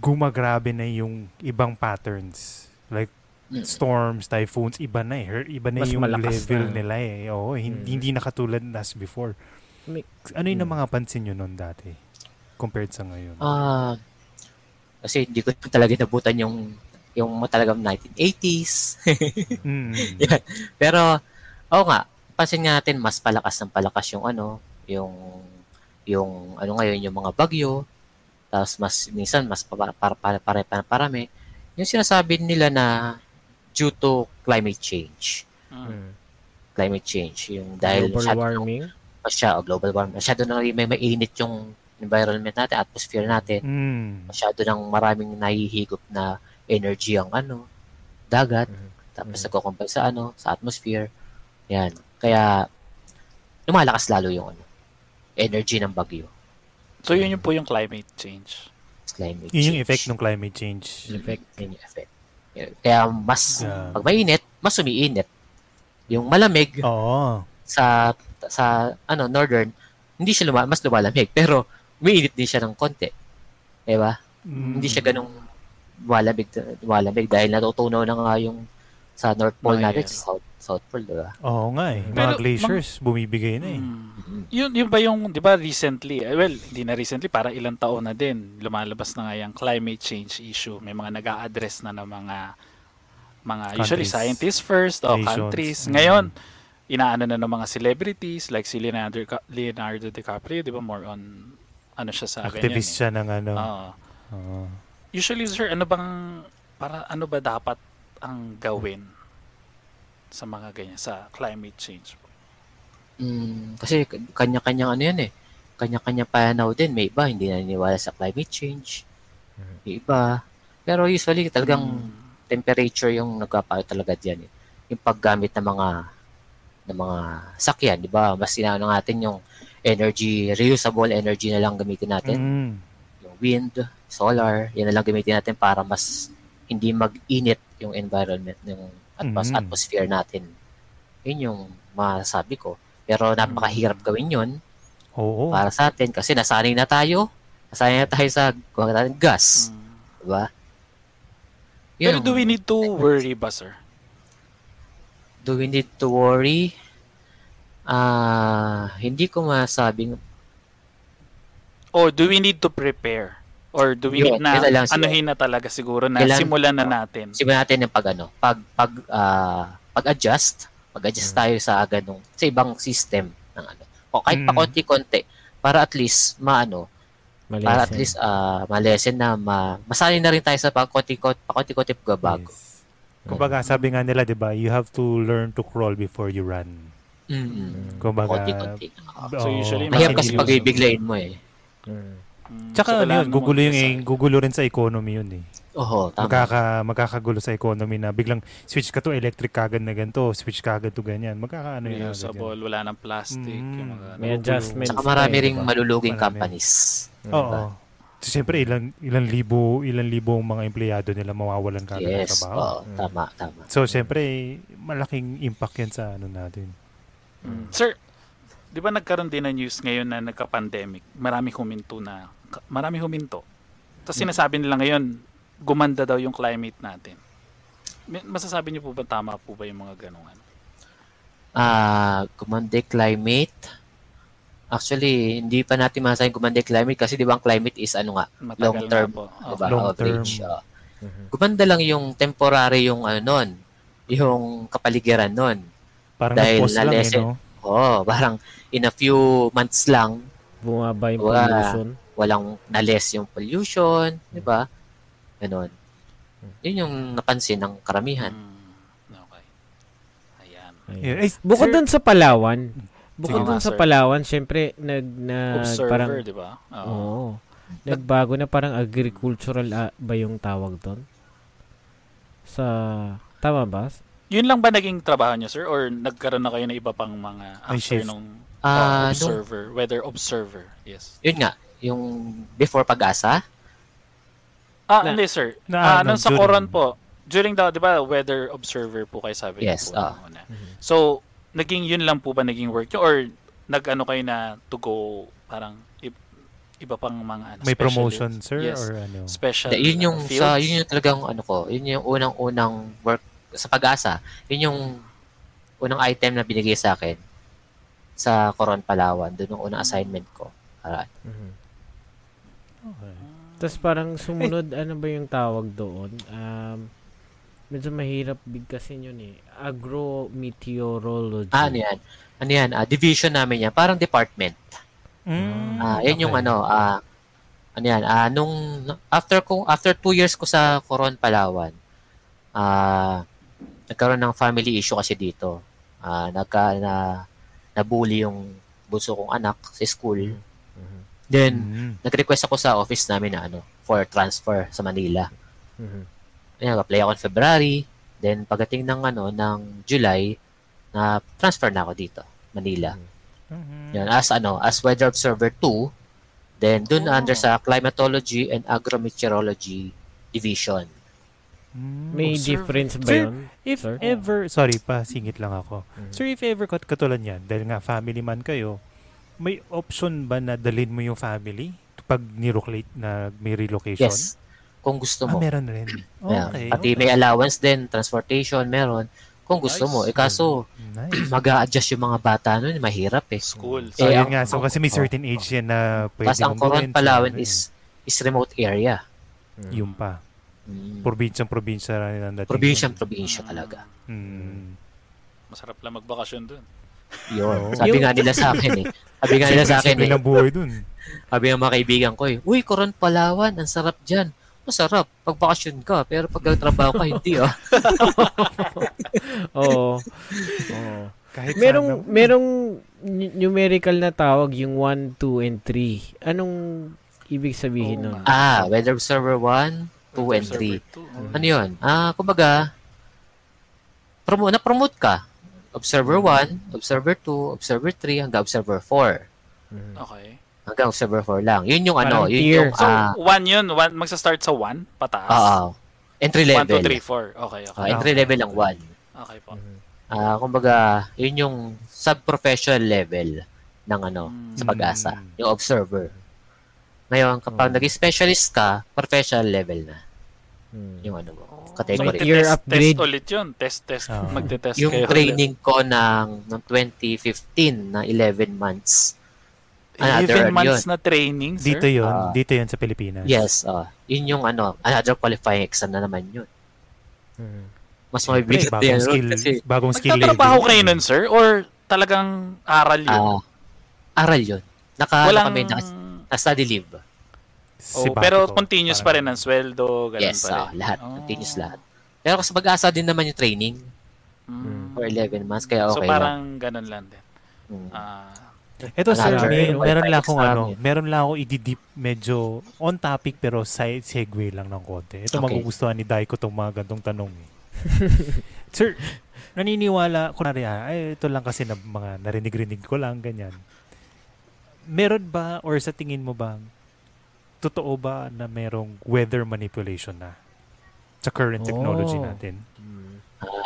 gumagrabe na yung ibang patterns. Like. Storms, typhoons, iba na eh. Iba na Mas yung level na. nila eh. Oo, hindi, Mm. hindi na katulad as before. Ano yung Mm. mga pansin nyo noon dati compared sa ngayon? Ah, kasi hindi ko talaga nabutan yung yung talagang 1980s. Mm. Yan. Pero, oo nga, pansin nga natin, mas palakas ng palakas yung ano, yung yung ano ngayon yung mga bagyo, tapos mas minsan mas para para para, para, para parami. Yung sinasabi nila na due to climate change. Mm. Mm. Climate change, yung dahil Global masyado, warming. masya, oh, global warming, masyado na may mainit yung environment natin, atmosphere natin. Mm. Masyado nang maraming nahihigop na energy ang ano, dagat, Mhm. tapos Mhm. nagkukumpay sa ano, sa atmosphere. Yan. Kaya lumalakas lalo yung ano, energy ng bagyo. So yun yung po yung climate change. Climate Yun yung change. effect ng climate change. Effect. Yun yung effect. Kaya mas, Yeah. pag mainit, mas umiinit. Yung malamig Oo. sa sa ano northern, hindi siya luma, mas lumalamig, pero umiinit din siya ng konti. Diba? Mm. Hindi siya ganong lumalamig, lumalamig dahil natutunaw na nga yung sa North Pole Mga natin, yelo. sa South, South Pole, diba? Oo nga eh. Mga Pero, glaciers, bumibigay na eh. Mm. Mhm. Yun, yun ba yung, di ba recently, eh, well, hindi na recently, para ilang taon na din, lumalabas na nga yung climate change issue. May mga nag address na ng mga, mga usually Countries. scientists first, o Nations. countries. Mm. Ngayon, inaano na ng mga celebrities, like si Leonardo, Leonardo DiCaprio, di ba, more on, ano siya sa Activist siya ng ano. Oo. Oo. usually, sir, ano bang, para ano ba dapat ang gawin sa mga ganyan, sa climate change? Mm, kasi kanya-kanyang ano yan eh. Kanya-kanya pananaw din. May iba, hindi naniniwala sa climate change. May iba. Pero usually, talagang Mm. temperature yung nagpapayo talaga diyan eh. Yung paggamit ng mga ng mga sakyan, di ba? Mas inaano natin yung energy, reusable energy na lang gamitin natin. Mm. Yung wind, solar, yan na lang gamitin natin para mas hindi mag-init yung environment, yung atmos- Mhm. atmosphere natin. Yun yung masasabi ko. Pero napakahirap gawin yun Oo. para sa atin kasi nasanay na tayo. Nasanay na tayo sa gas. Mm. Diba? Pero Yun do ang- we need to worry ba, sir? do we need to worry? Ah, hindi ko masabing Or do we need to prepare? Or do we Yun, need na lang siguro. anuhin na talaga siguro na Kailan- simulan na natin? simulan natin yung pag ano, pag pag ah, pag-adjust, pag-adjust tayo sa ganung sa ibang system ng ano. O kahit pa Mm. konti-konti para at least maano, para at Malesen. least ah malesen na ma, masanay na rin tayo sa pa konti-konti pa konti-konti pagbabago. Yes. Kumbaga, sabi nga nila, di ba, you have to learn to crawl before you run. Mm. Kumbaga, Konti-konti. Oo. So, usually, Mahirap kasi pag bibiglayin mo eh. Mm. Mm, Tsaka so ano yun, gugulo yung, mag-decide. gugulo rin sa economy yun eh. Oo, tama. Magkaka, magkakagulo sa economy na biglang switch ka to electric kagad na ganito, switch kagad to ganyan. Magkakaano yun. Reusable, wala ng plastic. Mm. Yung mga, May adjustments. Saka marami eh, diba? maluluging Marami. companies. Oo. Diba? So, siyempre, ilan, ilan libo, ilan libo ang mga empleyado nila mawawalan kagad ng Yes, trabaho. oo, tama, tama. So, siyempre, malaking impact yan sa ano natin. Mm. Sir, di ba nagkaroon din ng news ngayon na nagka-pandemic? Marami huminto na. Marami huminto. Tapos sinasabi nila ngayon, gumanda daw yung climate natin. Masasabi niyo po ba tama po ba yung mga ganun? ano? Ah, gumanda yung climate. Actually, hindi pa natin masasayang gumanda yung climate kasi di ba ang climate is ano nga, Matagal long term, na po. Oh. diba, Long average. term. oo. Mhm. Gumanda lang yung temporary yung ano nun, yung kapaligiran nun. Parang Dahil nag-pause lang eh, no? Oo, parang in a few months lang, Bumaba yung pollution. Walang na-less yung pollution, di ba? Ganon. Yun yung napansin ng karamihan. Mm, okay. Ayan. Ayun. Yeah. Ay, Bukod sir, dun sa Palawan, bukod nga, sa. Palawan, syempre, nag, nag Observer, parang, di ba? Oo. oo, nagbago na parang agricultural ah, ba yung tawag doon? Sa, tama ba? Yun lang ba naging trabaho niyo, sir? Or nagkaroon na kayo ng iba pang mga after nung Ah, uh, nung- observer, weather observer? Yes. Yun nga, yung before pag-asa, Ah, Na- hindi, sir. Na- Ah, nung sa Coron po, during the, di ba, weather observer po kayo sabi niyo Yes, po. ah. nung una. So, naging yun lang po ba naging work niyo? Or nag-ano kayo na to go, parang iba pang mga ano, may promotion, sir? Yes. Or ano? Special Hindi, yun yung ano, sa yun yung talagang ano ko, yun yung unang-unang work sa pag-asa. Yun yung unang item na binigay sa akin sa Coron Palawan, doon yung unang assignment ko. Para Mhm. Okay. Tapos parang sumunod, ano ba yung tawag doon? Um, medyo mahirap bigkasin yun eh. Agro-meteorology. ah, ano yan? Ano yan? Ah, division namin yan, parang department. Mm, Ah, yan yung okay. ano, ah ano yan, ah nung after ko after two years ko sa Coron Palawan, ah nagkaroon ng family issue kasi dito. Ah nagka na nabully yung bunso kong anak sa school. Then Mm. nag-request ako sa office namin na ano for transfer sa Manila. Mhm. Ayan, apply ako in February. Then pagdating ng ano ng July, na transfer na ako dito, Manila. Mhm. Yan, as ano, as weather observer 2, then dun Oh. under sa climatology and agrometeorology division. Mm. May Observe. difference ba Sir, yun? If Sir? ever, sorry pa, singit lang ako. Mhm. Sir, if ever kat katulad yan, dahil nga family man kayo, may option ba na dalhin mo yung family pag nirelocate na may relocation? Yes. Kung gusto Ah, mo. meron rin. Ayan. Okay. Pati okay. may allowance din, transportation, meron. Kung gusto Nice. mo. Eh kaso, Nice. mag adjust yung mga bata nun, mahirap eh. School. So, Eh, yun ang- nga. So, kasi may oh. certain age yan na pwede Tapos ang gawin. Palawan So, is is remote area. Yung pa. Mm. Probinsyang probinsya rin ang dating. Probinsya, probinsya talaga. Hmm. Masarap lang magbakasyon dun. Yun. Oo. Sabi nga nila sa akin eh. Sabi nga nila sa akin eh. lang buhay dun. Sabi ng mga kaibigan ko eh, Uy, Coron Palawan, ang sarap dyan. Masarap. Pag bakasyon ka, pero pag nagtrabaho ka, hindi ah. Oo. Oo. Kahit Merong sana- merong nu- numerical na tawag yung 1, 2 and 3. Anong ibig sabihin Oo nun? Ah, Weather Observer 1, 2, and 3. Observer two. Oh. Ano yun? Ah, kumbaga, promo na-promote ka. Observer 1, Observer 2, Observer 3, hanggang Observer 4. Mhm. Okay. Hanggang Observer 4 lang. Yun yung ano, yun tier. yung, So, ah, one yun. One, magsa-start sa one, pataas. ah, entry 1, 2, level. 3, 4. Okay, okay. Ah, entry level lang 1. Okay po. Ah, kumbaga, yun yung sub-professional level ng ano, sa Mm. pag-asa, yung observer. Ngayon, kapag Mm. naging specialist ka, professional level na Mhm. yung ano mo, category. Tier test, upgrade. test ulit yun. Test, test. Ah. Magte-test yung kayo. training ko ng, ng 2015 na 11 months. Another 11 months yun. na training, sir? Dito yun. Ah. dito yun sa Pilipinas. Yes, ah yun yung ano, another qualifying exam na naman yun. Mhm. Mas mabibigat bagong din skill, kasi bagong skill Magtatrabaho level. kayo nun, sir? Or talagang aral yun? ah aral yun. Naka, Walang... naka, kami, naka, na study leave. Oh, pero continuous pa rin parang- ang sweldo, ganun Yes, pa rin. ah, lahat. Oh. Continuous lahat. Pero kasi mag-asa din naman yung training Mm. for 11 months, kaya So okay lang. parang ganun lang din. Mm. Ah, Ito sir, may, meron lang akong ano, meron lang ako i-deep medyo on topic pero side segue lang ng konti. Ito Okay. magugustuhan ni Daiko tong mga gantong tanong eh. sir, naniniwala, kunwari ah, ay ito lang kasi na mga narinig-rinig ko lang, ganyan. Meron ba or sa tingin mo ba, totoo ba na merong weather manipulation na sa current technology Oh. natin?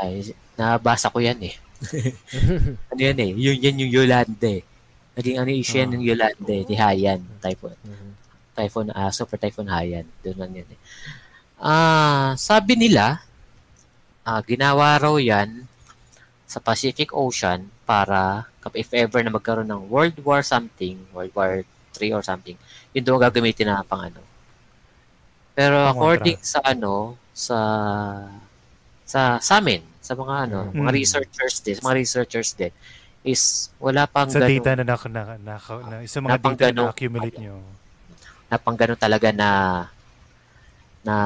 Ay, nabasa ko yan eh. ano yan eh, yun, yan yung Yolande. Naging ano issue yan Ah. ng Yolande, ni Haiyan, typhoon. Mhm. Typhoon, ah, super typhoon Haiyan. Doon lang yan eh. Ah, sabi nila, ah, ginawa raw yan sa Pacific Ocean para if ever na magkaroon ng World War something, World War 3 or something, yun doon gagamitin na pang ano. Pero Pangontra. according sa ano, sa sa sa amin, sa mga ano, mga Mm. researchers din, mga researchers din, is wala pang Sa ganun- data na, na, na, na, na, sa mga data na ganun. accumulate nyo. na pang ganun talaga na na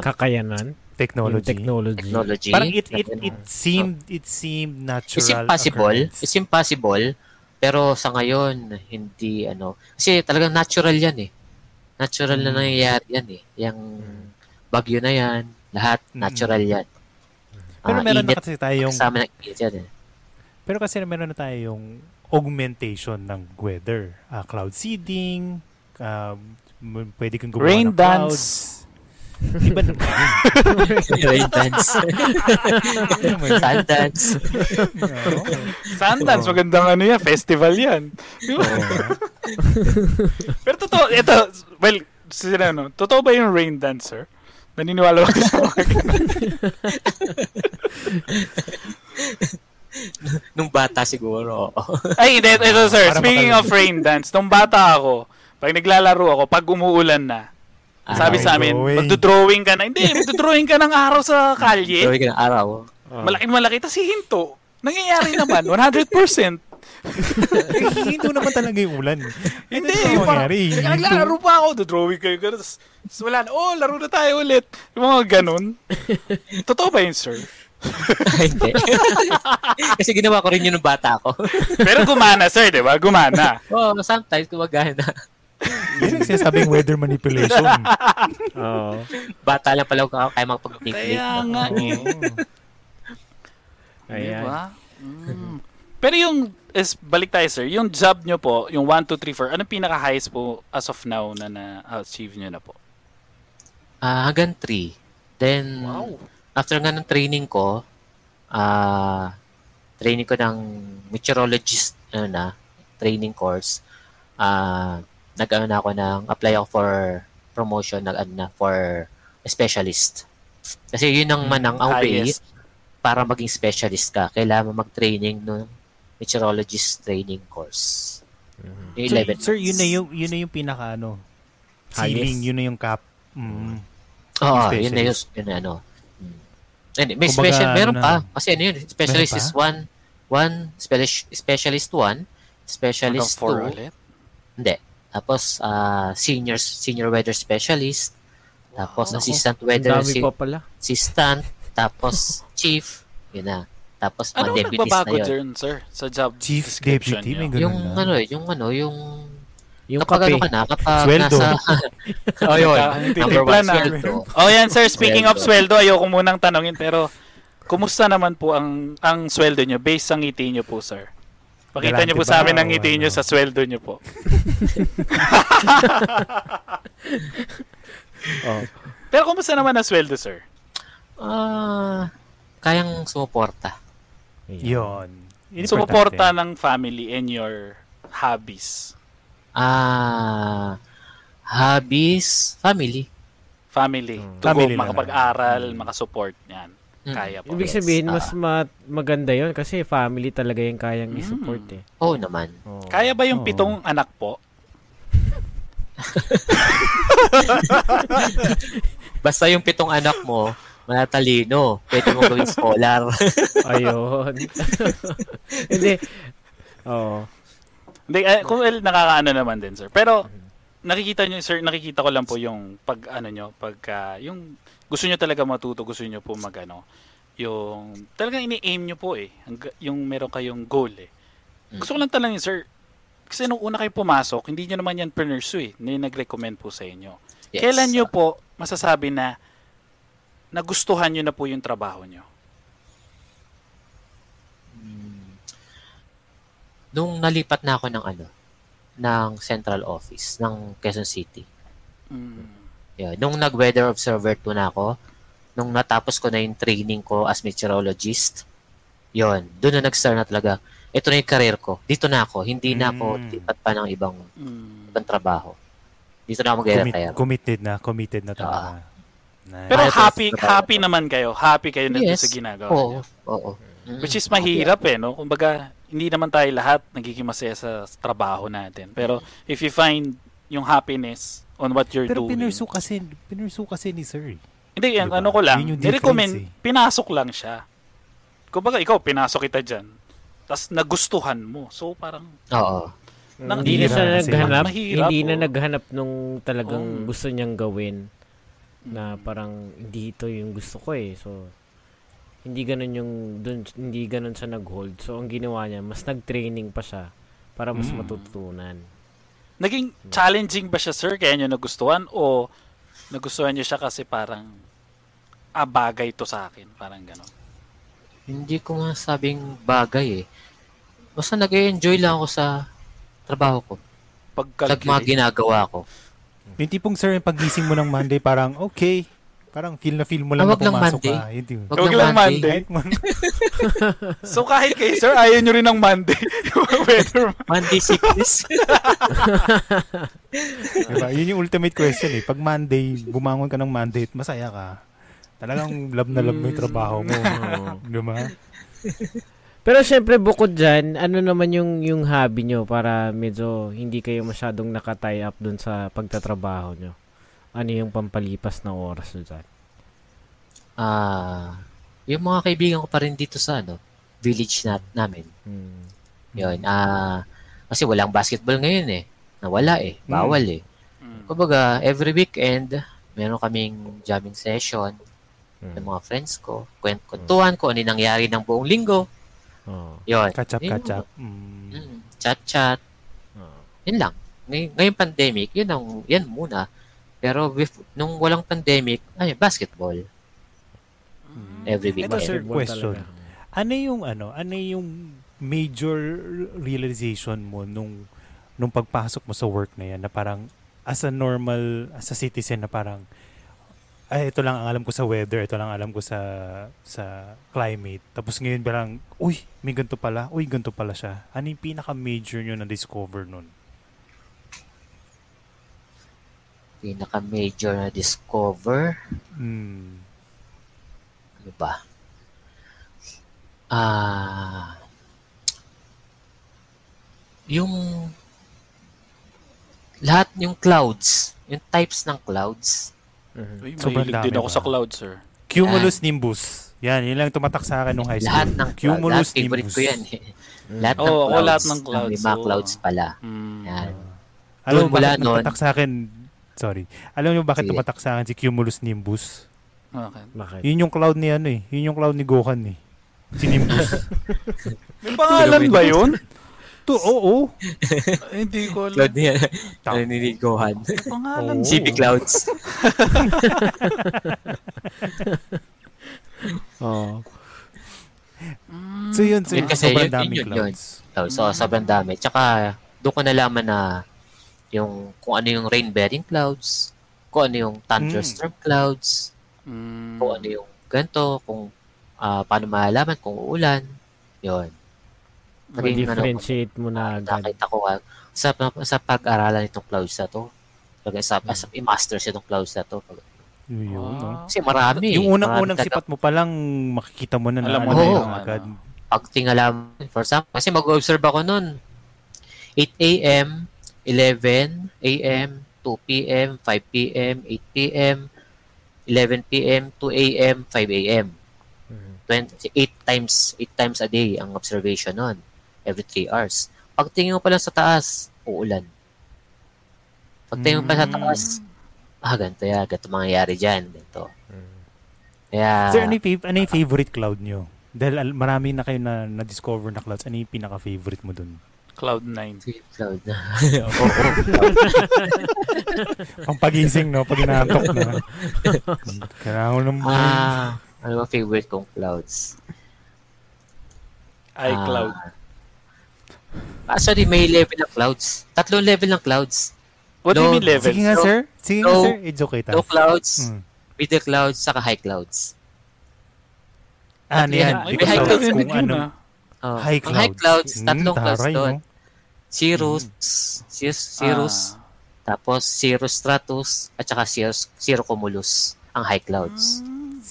Kakayanan. Technology. Technology. technology. Parang it it Na- it seemed it seemed natural. It's impossible. occurrence. It's impossible. Pero sa ngayon, hindi ano. Kasi talagang natural yan eh. Natural na Mm. nangyayari yan eh. Yung bagyo na yan, lahat Mm. natural yan. Pero Ah, meron na init, kasi tayong kasama ng init yan eh. pero kasi meron na tayong augmentation ng weather. Ah, cloud seeding, m- pwede kang gumawa Rain ng dance. clouds. Iba na Rain dance. Sun dance. Sundance, magandang ano yan, festival yan. Di ba? Pero totoo, ito, well, sila no, totoo ba yung rain dance, sir? Naniniwala ba kayo sa mga? Nung bata siguro. Ay, hindi, ito, sir. Para Speaking makal- of rain dance, nung bata ako, pag naglalaro ako, pag umuulan na, Ah, sabi sa amin, drawing. magdodrawing ka na. Hindi, magdodrawing ka ng araw sa kalye. Gawin ka ng araw. Ah. Malaking malaki. Tapos hihinto. Nangyayari naman, 100%. Eh, Hihinto naman talaga yung ulan. Hindi, yung? Hihinto. naglalaro pa ako, drawing kayo. Tapos, wala na, oh, laro na tayo ulit. Yung mga ganun. Totoo ba yun, sir? Hindi. Kasi ginawa ko rin yun nung bata ako. Pero gumana, sir, di ba? Gumana. oh, sometimes gumagana. Yan ang sinasabing weather manipulation. Oo. Bata lang pala ako kaya makapag-picnic. Kaya nga eh. Ayan. Diba? Mm. Pero yung, is, balik tayo sir, yung job nyo po, yung 1, 2, 3, 4, anong pinaka-highest po as of now na na-achieve nyo na po? Ah, hanggang 3. Then, after nga ng training ko, ah, training ko ng meteorologist, ano na, training course, ah, nag-ano na ako ng, apply ako for promotion, nag ano na, for specialist. Kasi yun ang manang ang way para maging specialist ka. Kailangan mo mag-training ng meteorologist training course. Yung So, 11 sir, yun na yung, yun na yung pinaka ano, ceiling, Highest. yun na yung cap. Mm. Oo, Yung yun na yun, specialist. yun na ano. Hmm. And may Kumbaga, special, meron ano pa. na- Kasi ano yun, specialist is pa? one, one, specialist, specialist one, specialist 4 two, ulit? hindi. Tapos, ah senior, senior weather specialist, tapos Wow. assistant Ang weather si- pa pala. assistant, tapos chief, yun na. Tapos, Ano mga deputies na yun. dyan, sir? Sa job Chief deputy, ganun Yung na. ano eh, yung ano, yung Yung kapag kape. ano ka na, kapag Sweldo. nasa... oh, yun. Number one, sweldo. Oh, yan sir, speaking of Sweldo. sweldo, ayoko munang tanongin pero kumusta naman po ang ang sweldo nyo based sa ngiti nyo po, sir? Pakita nyo po sa amin ang ngiti nyo ano? sa sweldo nyo po. Oh. Pero kumusta naman ang sweldo, sir? Ah, kayang sumuporta. Yun Sumuporta ng family and your hobbies. Ah, hobbies, family. Family. Hmm. To Family go, makapag-aral, naman. makasupport. Yan. Mm. Kaya po. Ibig sabihin, ah. mas ma- maganda yon kasi family talaga yung kayang Mm. i-support eh. Oo naman. Oo. Kaya ba yung Oo. pitong anak po? Basta yung pitong anak mo, manatalino. Pwede mo gawing scholar. Ayun. Hindi. Oo. Hindi, eh, kung well, nakakaano naman din, sir. Pero, nakikita nyo, sir, nakikita ko lang po yung pag, ano nyo, pag, ah, yung gusto nyo talaga matuto, gusto nyo po mag, ano, yung, talagang ini-aim nyo po eh. Yung meron kayong goal eh. Gusto ko lang talaga sir, kasi nung una kayo pumasok, hindi nyo naman yan pursue eh. Hindi nag-recommend po sa inyo. Yes. Kailan nyo po masasabi na nagustuhan nyo na po yung trabaho nyo? Mm. Nung nalipat na ako ng ano, ng central office ng Quezon City. Mm. Yeah, nung nag-weather observer 2 na ako, nung natapos ko na yung training ko as meteorologist, yon doon na nag-start na talaga. Ito na yung career ko. Dito na ako. Hindi na ako Mm. lipat pa ng ibang, Mm. ibang trabaho. Dito na ako Commit- mag-retire. committed na, committed na talaga. Nice. Pero happy happy naman kayo. Happy kayo na Yes. sa ginagawa Oo. nyo. Oo. Mm. Which is mahirap eh, no? Kumbaga, hindi naman tayo lahat nagiging masaya sa trabaho natin. Pero if you find yung happiness on what you're Pero doing. pinursu kasi, pinursu kasi ni sir. eh. Hindi, yan, Diba? ano ko lang, Yun yung nirecommend, eh. pinasok lang siya. Kumbaga, ikaw, pinasok kita dyan. Tapos nagustuhan mo. So, parang, Oo. Nang- hindi na siya naghanap, Mahirap, hindi na oh. naghanap nung talagang Oh. gusto niyang gawin na parang hindi ito yung gusto ko eh. So hindi ganun yung dun, hindi ganun siya nag-hold. So ang ginawa niya, mas nag-training pa siya para mas Mm. matutunan. Naging challenging ba siya, sir? Kaya nyo nagustuhan? O nagustuhan nyo siya kasi parang, ah, bagay to sa akin. Parang gano'n. Hindi ko masabing bagay eh. Basta nag-enjoy lang ako sa trabaho ko. Sa mga ginagawa ko. Yung tipong sir, yung pagising mo ng Monday, parang okay. Parang feel na feel mo lang Ah, na wag lang pumasok Monday. ka. Yun, yun. Wag Huwag lang Monday. Monday. Kahit man, So kahit kayo, sir, ayaw nyo rin ng Monday. Weather Monday sickness. diba? Yun yung ultimate question eh. Pag Monday, bumangon ka ng Monday at masaya ka, talagang love na love mo yung trabaho mo. Oo. diba? Pero syempre bukod dyan, ano naman yung yung hobby nyo para medyo hindi kayo masyadong nakatie up dun sa pagtatrabaho nyo? Ano yung pampalipas na oras nyo dyan? Ah, yung mga kaibigan ko pa rin dito sa ano, village na, namin. Hmm. Yun. Ah, kasi walang basketball ngayon eh. Nawala eh. Bawal eh. Mm. Kumbaga, every weekend, meron kaming jamming session Mm. ng mga friends ko. Kwent kwentuhan ko ano yung nangyari ng buong linggo. Oh. Yun. Up. Mm. Mm, chat-chat. Oh. Yun lang. Ngay- ngayong pandemic, yun ang, yan muna. Pero bef- nung walang pandemic, ay, basketball. Every weekend. Ito, sir, question. talaga. Ano yung ano, ano yung major realization mo nung nung pagpasok mo sa work na yan na parang as a normal as a citizen na parang ay ito lang ang alam ko sa weather, ito lang ang alam ko sa sa climate. Tapos ngayon parang uy, may ganito pala. Uy, ganito pala siya. Ano yung pinaka major nyo na discover nun? Pinaka-major na discover, Hmm. ano ba? Ah, yung lahat yung clouds, yung types ng clouds. Mhm. Uy, Sobrang din ako ba? sa cloud, sir. Cumulus nimbus. Yan, yun lang tumatak sa akin nung high school. Lahat ng clouds. Cumulus Lahat nimbus. ko yan eh. Mm. Lahat ng Oo, ako clouds. lahat ng clouds, May mga oo. clouds pala. Mm. Yan. Alam mo mula bakit nun- tumatak sa akin? Sorry. Alam mo bakit Sige. tumatak sa akin si Cumulus Nimbus? Okay. Bakit? Yun yung cloud ni ano eh. Yun yung cloud ni Gohan eh. Si Nimbus. May pangalan ba yun? to, oo. Ay, hindi ko alam. Cloud niya. Ano ni Gohan. Pangalan. Oo. CP Clouds. Oh. Mm. So yun, so Yun kasi, sobrang yun- daming yun yun, clouds. So, so sobrang dami. Tsaka, doon ko nalaman na yung kung ano yung rain-bearing clouds, kung ano yung thunderstorm clouds, Mm. kung ano yung ganito, kung ah, paano malalaman kung uulan. Yun. Naging ano, Ma-differentiate mo na agad. nakita ko ah, sa, sa pag-aralan itong clouds na to. Pag sa, sa i-masters itong clouds na to. Yun, yun, no? Kasi marami. Yung unang-unang marami sipat mo pa lang makikita mo na na Alam mo ano na yun yung agad. pag tingala for example, kasi mag-observe ako nun. 8 a.m., 11 a.m., 2 p.m., 5 p.m., 8 p.m., 11 p.m., 2 a.m., 5 a.m. Mhm. 20, 8 times 8 times a day ang observation nun. Every 3 hours. Pag tingin mo pa lang sa taas, uulan. Pag tingin mo pa sa Mm. taas, ah, ganito yan. Ganito mangyayari dyan. Ganito. Mhm. Kaya, Sir, ano yung, fav- ano yung favorite cloud nyo? Dahil marami na kayo na na-discover na clouds. Ano yung pinaka-favorite mo dun? Cloud9. cloud na. Oo, cloud. Pampagising, no? Pag inaantok na. Kailangan ko ng... Ah, ano ba favorite kong clouds? iCloud. Ah, actually, may level ng clouds. Tatlong level ng clouds. What do you low- mean level? Sige nga, Low- sir. Sige nga, low- sir. Educate us. Low clouds, Mm. middle clouds, saka high clouds. Ah, ano yan? May Because high clouds kung ano. Ah. Oh, High ang high clouds. clouds, tatlong Mm, clouds doon. no? Cirrus, cirrus, cirrus, Ah. tapos cirrus stratus, at saka cirrus, cirrocumulus, ang high clouds.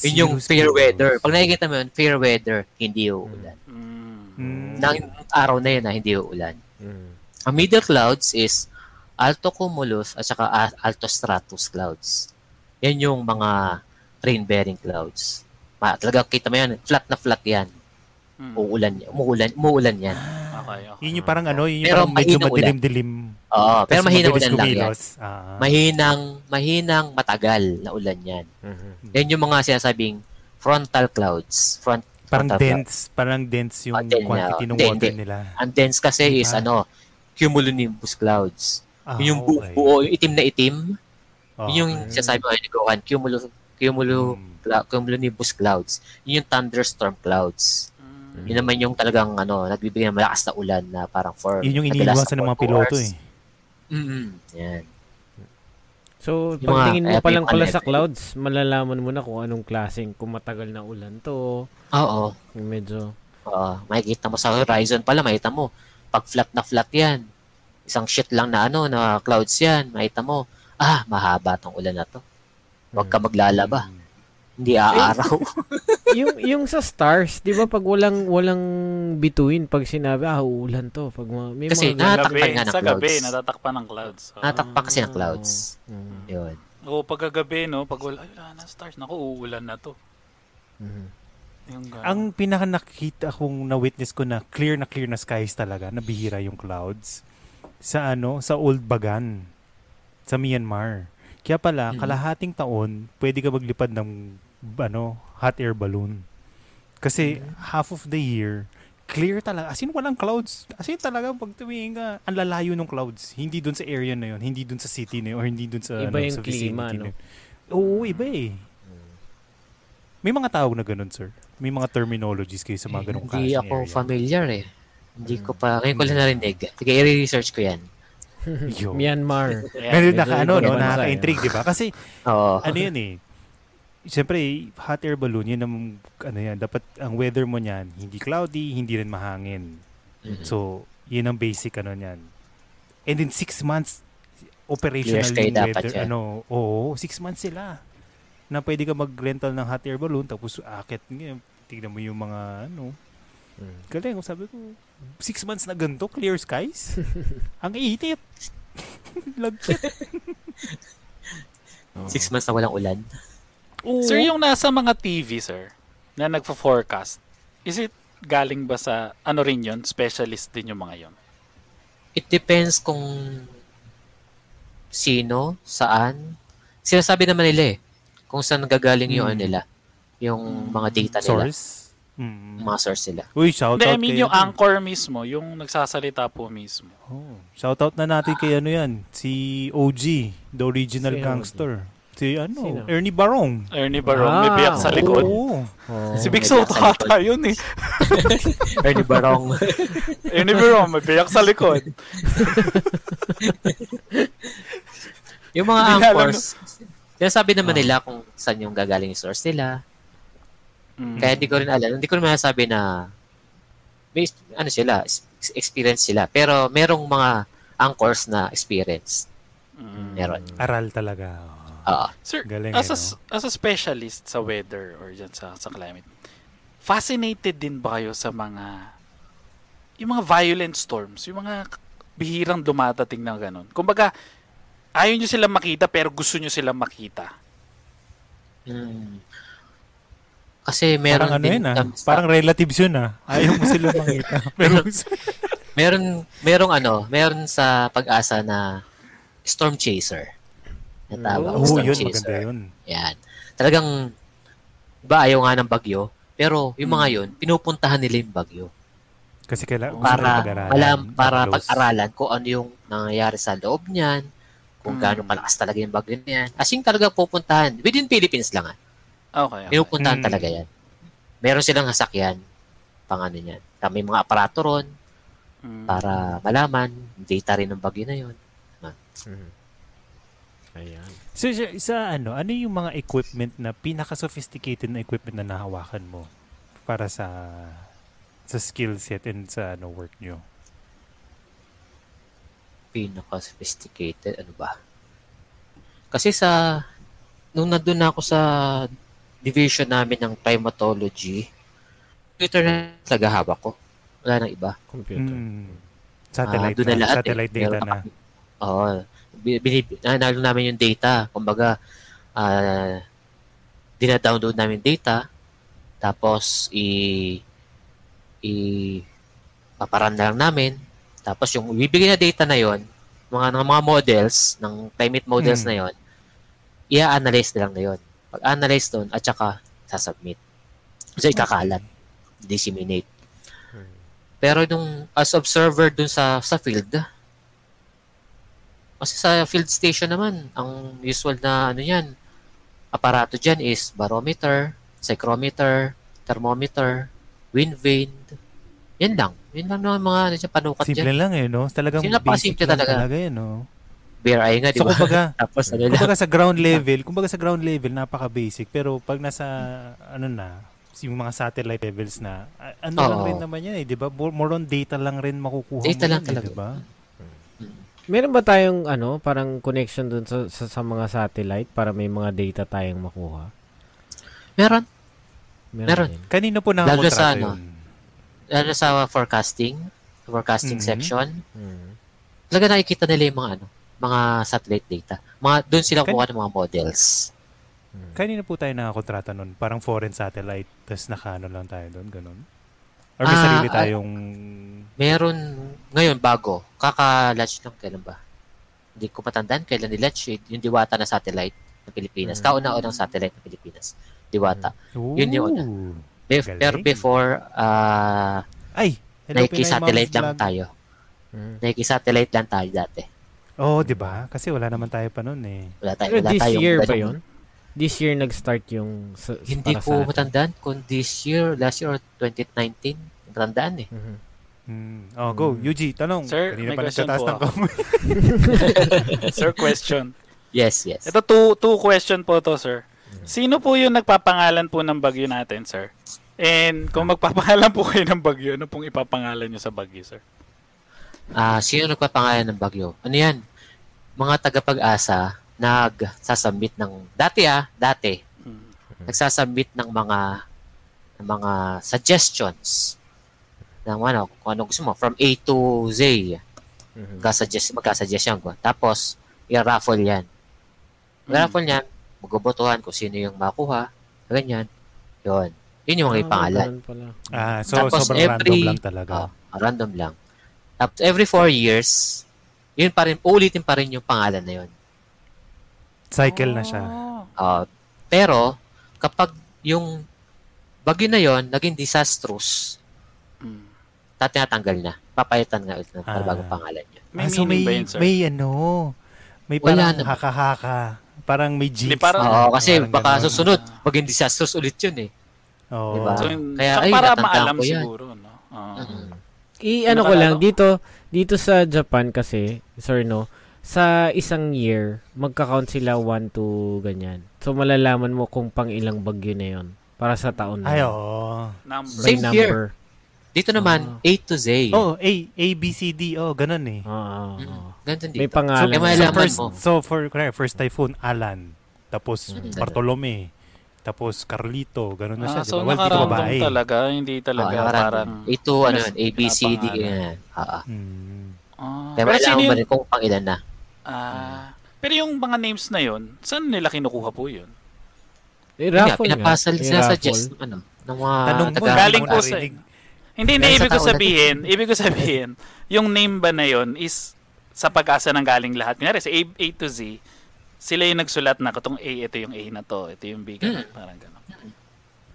Yun yung Cirrus fair clouds. weather. Pag nakikita mo yun, fair weather, hindi uulan. Mm. Mm. Nang araw na yun na hindi uulan. Mhm. Ang middle clouds is alto cumulus at saka a- alto stratus clouds. Yan yung mga rain-bearing clouds. Ma, talaga kita mo yan, flat na flat yan. Mm. Uulan, umuulan, umuulan yan. Okay, okay. Yun yung parang ano, yun yung Pero parang medyo madilim-dilim. Oo, pero mahinang ulan lang yan. Ah. Mahinang, mahinang matagal na ulan yan. Mhm. Yan yung mga sinasabing frontal clouds. Front, Parang frontal clouds. dense, parang dense yung Ah, dense quantity na. ng water hindi. nila. Ang dense kasi is Diba? ano, cumulonimbus clouds. Ah, Yun yung buo, okay. buo, yung itim na itim. Okay. Yun yung sinasabi ko cumulo, cumulo, Mm. cla- cumulonimbus clouds. Yun yung thunderstorm clouds. Mm. Yun naman yung talagang ano, nagbibigay ng malakas na ulan na parang for Yun yung iniiwasan ng mga piloto hours. eh. Mm-mm. Yan. So, Yung mga- pagtingin mo pa lang pala sa clouds, malalaman mo na kung anong klaseng, kung matagal na ulan to, Oo. medyo... Oo. makikita mo sa horizon pala, makita mo, pag flat na flat yan, isang sheet lang na ano, na clouds yan, makita mo, ah, mahaba tong ulan na to. Huwag ka maglalaba. Mm. Hindi aaraw. yung yung sa stars, 'di ba pag walang walang bituin pag sinabi ah uulan to pag mga, may Kasi mga Natatakpan gabi, nga ng sa gabi, clouds. natatakpan ng clouds. Oh. Natakpak kasi ng clouds. Mm. Yun. Oo, pagkagabi, no? Pag wala, ay, wala na stars. Naku, uulan na to. Mhm. Yung gano'n. Ang pinaka nakita kong na-witness ko na clear na clear na skies talaga, nabihira yung clouds sa ano, sa Old Bagan sa Myanmar. Kaya pala, Mhm. kalahating taon, pwede ka maglipad ng ano, hot air balloon. Kasi half of the year, clear talaga. As in, walang clouds. As in, talaga, pag tumingin ka, ang lalayo ng clouds. Hindi dun sa area na yun. Hindi dun sa city na yun. Or hindi dun sa, Iba ano, yung sa klima, vicinity no? na yun. Oo, iba eh. May mga tawag na ganun, sir. May mga terminologies kayo sa mga ganung Hindi klaseng ako area. familiar eh. Hindi ko pa, ngayon ko lang narinig. Sige, i-research ko yan. Yo. Myanmar. Medyo naka, ano, no, nakaka-intrigue, di ba? Kasi, Oo. ano yun eh, Siyempre, hot air balloon, yun ang, ano yan, dapat ang weather mo niyan, hindi cloudy, hindi rin mahangin. Mhm. So, yun ang basic ano niyan. And in six months, operational yung dapat weather. yan. Ano, oo, six months sila. Na pwede ka mag-rental ng hot air balloon, tapos akit, ngayon, tignan mo yung mga, ano, Mm. galing. Sabi ko, six months na ganito, clear skies? ang init. Lagkit. Six months na walang ulan. Oo. Sir, yung nasa mga TV, sir, na nagfo-forecast, is it galing ba sa, ano rin yun, specialist din yung mga yun? It depends kung sino, saan. Sinasabi naman nila eh, kung saan nagagaling yung Hmm. ano nila, yung mga data nila, Source? Mm. mga source nila. Uy, shout Hindi, I out mean kay yung anchor mismo, yung nagsasalita po mismo. Oh, shout out na natin kay ano yan, si OG, the original Sino gangster. Si ano, Sino? Ernie Barong. Ernie Barong, may Ah, biyak sa likod. Oo. Oh. Si Big May Soto ata yun eh. Ernie Barong. Ernie Barong, may biyak sa likod. yung mga anchors, sinasabi naman nila kung saan yung gagaling yung source nila. Mm. Kaya hindi ko rin alam. Hindi ko rin masasabi na may ano sila, ex- experience sila. Pero merong mga anchors na experience. Mm. Meron. Aral talaga. Oo. Sir, Galing as, a, eh, no? as a specialist sa weather or dyan sa, sa climate, fascinated din ba kayo sa mga yung mga violent storms, yung mga bihirang dumadating na ganun. Kumbaga, ayaw nyo silang makita pero gusto nyo silang makita. Mm. Kasi meron parang ano din yun ah. Parang relatives yun ah. Ayaw mo sila makita. Pero meron merong ano, meron sa pag-asa na storm chaser. Na tawag, Oo, storm yun. chaser. Maganda yun. Yan. Talagang ba ayaw nga ng bagyo, pero yung mga Hmm. yun, pinupuntahan nila yung bagyo Kasi kailangan para alam para pag-aralan kung ano yung nangyayari sa loob niyan, kung Mm. gaano kalakas talaga yung bagyo na yan. As in talaga pupuntahan, within Philippines lang ah. Okay. okay. Pinupuntahan Mm. talaga yan. Meron silang hasakyan, pang ano niyan. May mga aparato ron Mm. para malaman, data rin ng bagyo na yun. Mhm. Ayan. So, sa, sa ano, ano yung mga equipment na pinaka-sophisticated na equipment na nahawakan mo para sa sa skill set and sa ano work nyo? Pinaka-sophisticated, ano ba? Kasi sa, nung nandun na ako sa division namin ng climatology, computer na talaga hawak ko. Wala nang iba. Computer. Mm. Satellite, doon na na, lahat satellite eh. data Meron na. Oo. Bi- binib- nanalo namin yung data. Kumbaga, ah dina-download namin data, tapos i i paparan na lang namin. Tapos yung ibibigay na data na yon, mga ng mga models, ng climate models Hmm. na yon, i-analyze na lang na yon. Pag-analyze doon, at saka sasubmit. So, ikakalat. Disseminate. Hmm. Pero nung as observer dun sa sa field, kasi sa field station naman, ang usual na ano yan, aparato dyan is barometer, psychrometer, thermometer, wind vane. Yan lang. Yan lang naman mga ano panukat Simple dyan. lang eh, no? Talagang Simple, basic lang talaga. talaga yan, no? Bare eye nga, di So, ba? kumbaga, Tapos ano lang. kumbaga sa ground level, kumbaga sa ground level, napaka-basic. Pero pag nasa, ano na, yung mga satellite levels na, ano lang Oo. rin naman yan eh, di ba? More, more on data lang rin makukuha Data mo lang yan, eh, talaga. di ba? Meron ba tayong ano, parang connection dun sa, sa, sa mga satellite para may mga data tayong makuha? Meron. Meron. Meron. din. Kanino po Lalo nakakontrata sa ano? Lalo sa forecasting, forecasting Mhm. section, Hmm. talaga nakikita nila yung mga ano, mga satellite data. Mga doon sila kuha ng mga models. Kanina po tayo nakakontrata nun. Parang foreign satellite. Tapos nakaano lang tayo doon. Ganun. Or may Ah, sarili ah, tayong... Meron ngayon bago. Kaka-launch lang kailan ba? Hindi ko matandaan kailan ni-launch eh, yung Diwata na satellite ng Pilipinas. Mm. Kauna-unang satellite ng Pilipinas. Diwata. Yun yung una. Ooh. Bef- pero before, ah Ay! Hello, Nike Pinay satellite Moms lang Vlog. tayo. Mm. Nike satellite lang tayo dati. Oo, oh, di ba? Kasi wala naman tayo pa noon eh. Wala tayo, Pero wala this tayong year ba yun? This year nag-start yung sa, Hindi ko matandaan kung this year, last year or 2019. Matandaan eh. Mhm. Hmm. Oh, go. Mm. Yuji, tanong. Sir, Kanina may pa question po ng ako. kamay. Sir, question. Yes, yes. Ito, two, two question po to, sir. Sino po yung nagpapangalan po ng bagyo natin, sir? And kung magpapangalan po kayo ng bagyo, ano pong ipapangalan nyo sa bagyo, sir? Ah, sino nagpapangalan ng bagyo? Ano yan? Mga tagapag-asa nagsasubmit ng dati ah, dati Hmm. nagsasubmit ng mga ng mga suggestions ng ano, kung ano gusto mo from A to Z. Mhm. Magkasuggest, magkasuggest yan ko. Tapos, i-raffle yan. I-raffle yan, magbobotohan kung sino yung makuha, ganyan. Yun. Yun yung mga Ah, pangalan. Ah, so Tapos sobrang random every- lang talaga. Ah, random lang. Tapos every four years, yun pa rin, ulitin pa rin yung pangalan na yun. Cycle na siya. Ah, pero, kapag yung bagyo na yon naging disastrous, Hmm. tatinatanggal na. Papalitan nga ulit ng Ah. bagong pangalan niya. May ah, so meaning may, ba yun, sir? may ano, may Wala parang naman. haka-haka. Parang may jinx. Hindi, parang- Oo, kasi Parang baka ganun. susunod, maging disastrous ulit yun eh. Oo. Diba? So, Kaya, tsaka ayun, para maalam yan. siguro, no? Oo. Mm. I ano ko lang dito dito sa Japan kasi, sorry no, sa isang year magka-count sila 1 to ganyan. So malalaman mo kung pang ilang bagyo na 'yon para sa taon na. Ay, oo. Number. By Same number. here. Dito naman, A to Z. Oh, A, A, B, C, D. Oh, ganun eh. Oo, oo, Mm, oo. Ganun May dito. pangalan. Kaya so, malalaman first, mo. so for kunwari, first typhoon, Alan. Tapos Mm. Bartolome. Tapos Carlito. Ganun na siya. Ah, so di ba? Well, dito babae. talaga, hindi talaga nakarandom. parang... A to, ano A, B, C, D, ganyan. Oo. Mm. Ah, Kaya pero sino malalaman yung, rin kung pang ilan na. ah, pero yung mga names na yon, saan nila kinukuha po yun? Eh, raffle nga. pinapasal, Eh, sinasuggest ano, ng mga Tanong mo, Galing po sa-. Hindi, hindi. Ibig ko sabihin, ibig ko sabihin, yung name ba na yon is sa pag-asa ng galing lahat. Kunyari, sa A, A to Z, sila yung nagsulat na katong A, ito yung A na to, ito yung B, ganun, Hmm. parang gano'n.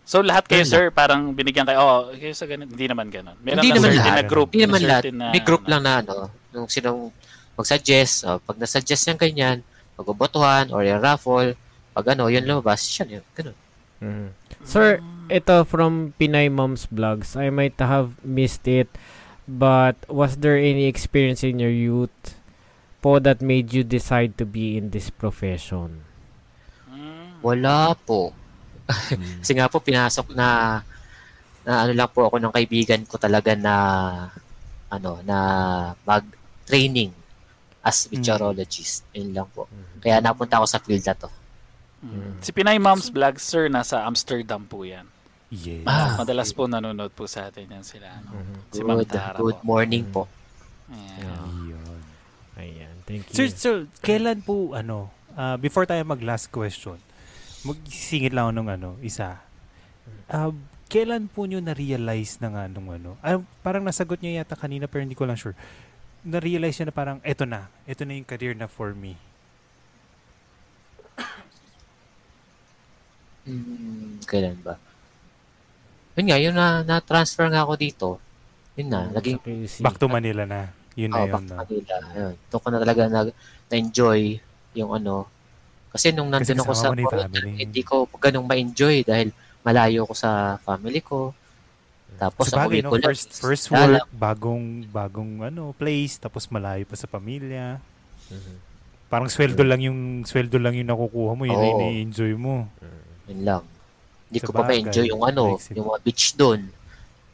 So, lahat kayo, Ganun sir, parang binigyan kayo, oh, kayo sa ganun. Hindi naman gano'n. Meron Hindi na naman lahat. na group. Hindi naman na lahat. na- May group na- lang na ano, nung sinong mag-suggest, oh, pag nasuggest yung ganyan, magbobotohan or yung raffle, pag ano, yun lumabas, siya yun, ganun. Mhm. Sir, ito from Pinay Moms Vlogs. I might have missed it, but was there any experience in your youth po that made you decide to be in this profession? Mm. Wala po. Kasi nga po, pinasok na, na ano lang po ako ng kaibigan ko talaga na, ano, na mag-training as meteorologist. Yun lang po. Kaya napunta ako sa field na to. Mm. Si Pinay Moms Vlog, sir, nasa Amsterdam po yan. Yes. Ah. Madalas po nanonood po sa atin yan sila. Ano? Si Ma'am Good, Tara good po. morning po. Ayan. Yun. Ayan, thank you. Sir, sir, kailan po, ano, ah, before tayo mag-last question, magsisingit lang ako ng ano, isa. Ah, kailan po nyo na-realize na nga nung ano? Ah, parang nasagot nyo yata kanina pero hindi ko lang sure. Na-realize nyo na parang, eto na. Eto na yung career na for me. Hmm, kailan ba? Yun nga, yun na, na-transfer nga ako dito. Yun na, naging Sa QC. Back to Manila na. Yun na oh, yun. back to no? Manila. Ayun. Doon ko na talaga na, na-enjoy yung ano. Kasi nung Kasi nandun ako sa na Korea, hindi ko ganong ma-enjoy dahil malayo ko sa family ko. Tapos Sa bagay, ko no? lang. First, first work, bagong, bagong ano, place, tapos malayo pa sa pamilya. Mhm. Parang sweldo lang yung sweldo lang yung nakukuha mo, yun na Oo. yung enjoy mo. Yun lang. Hindi ko pa ma-enjoy yung ano, yung mga beach doon.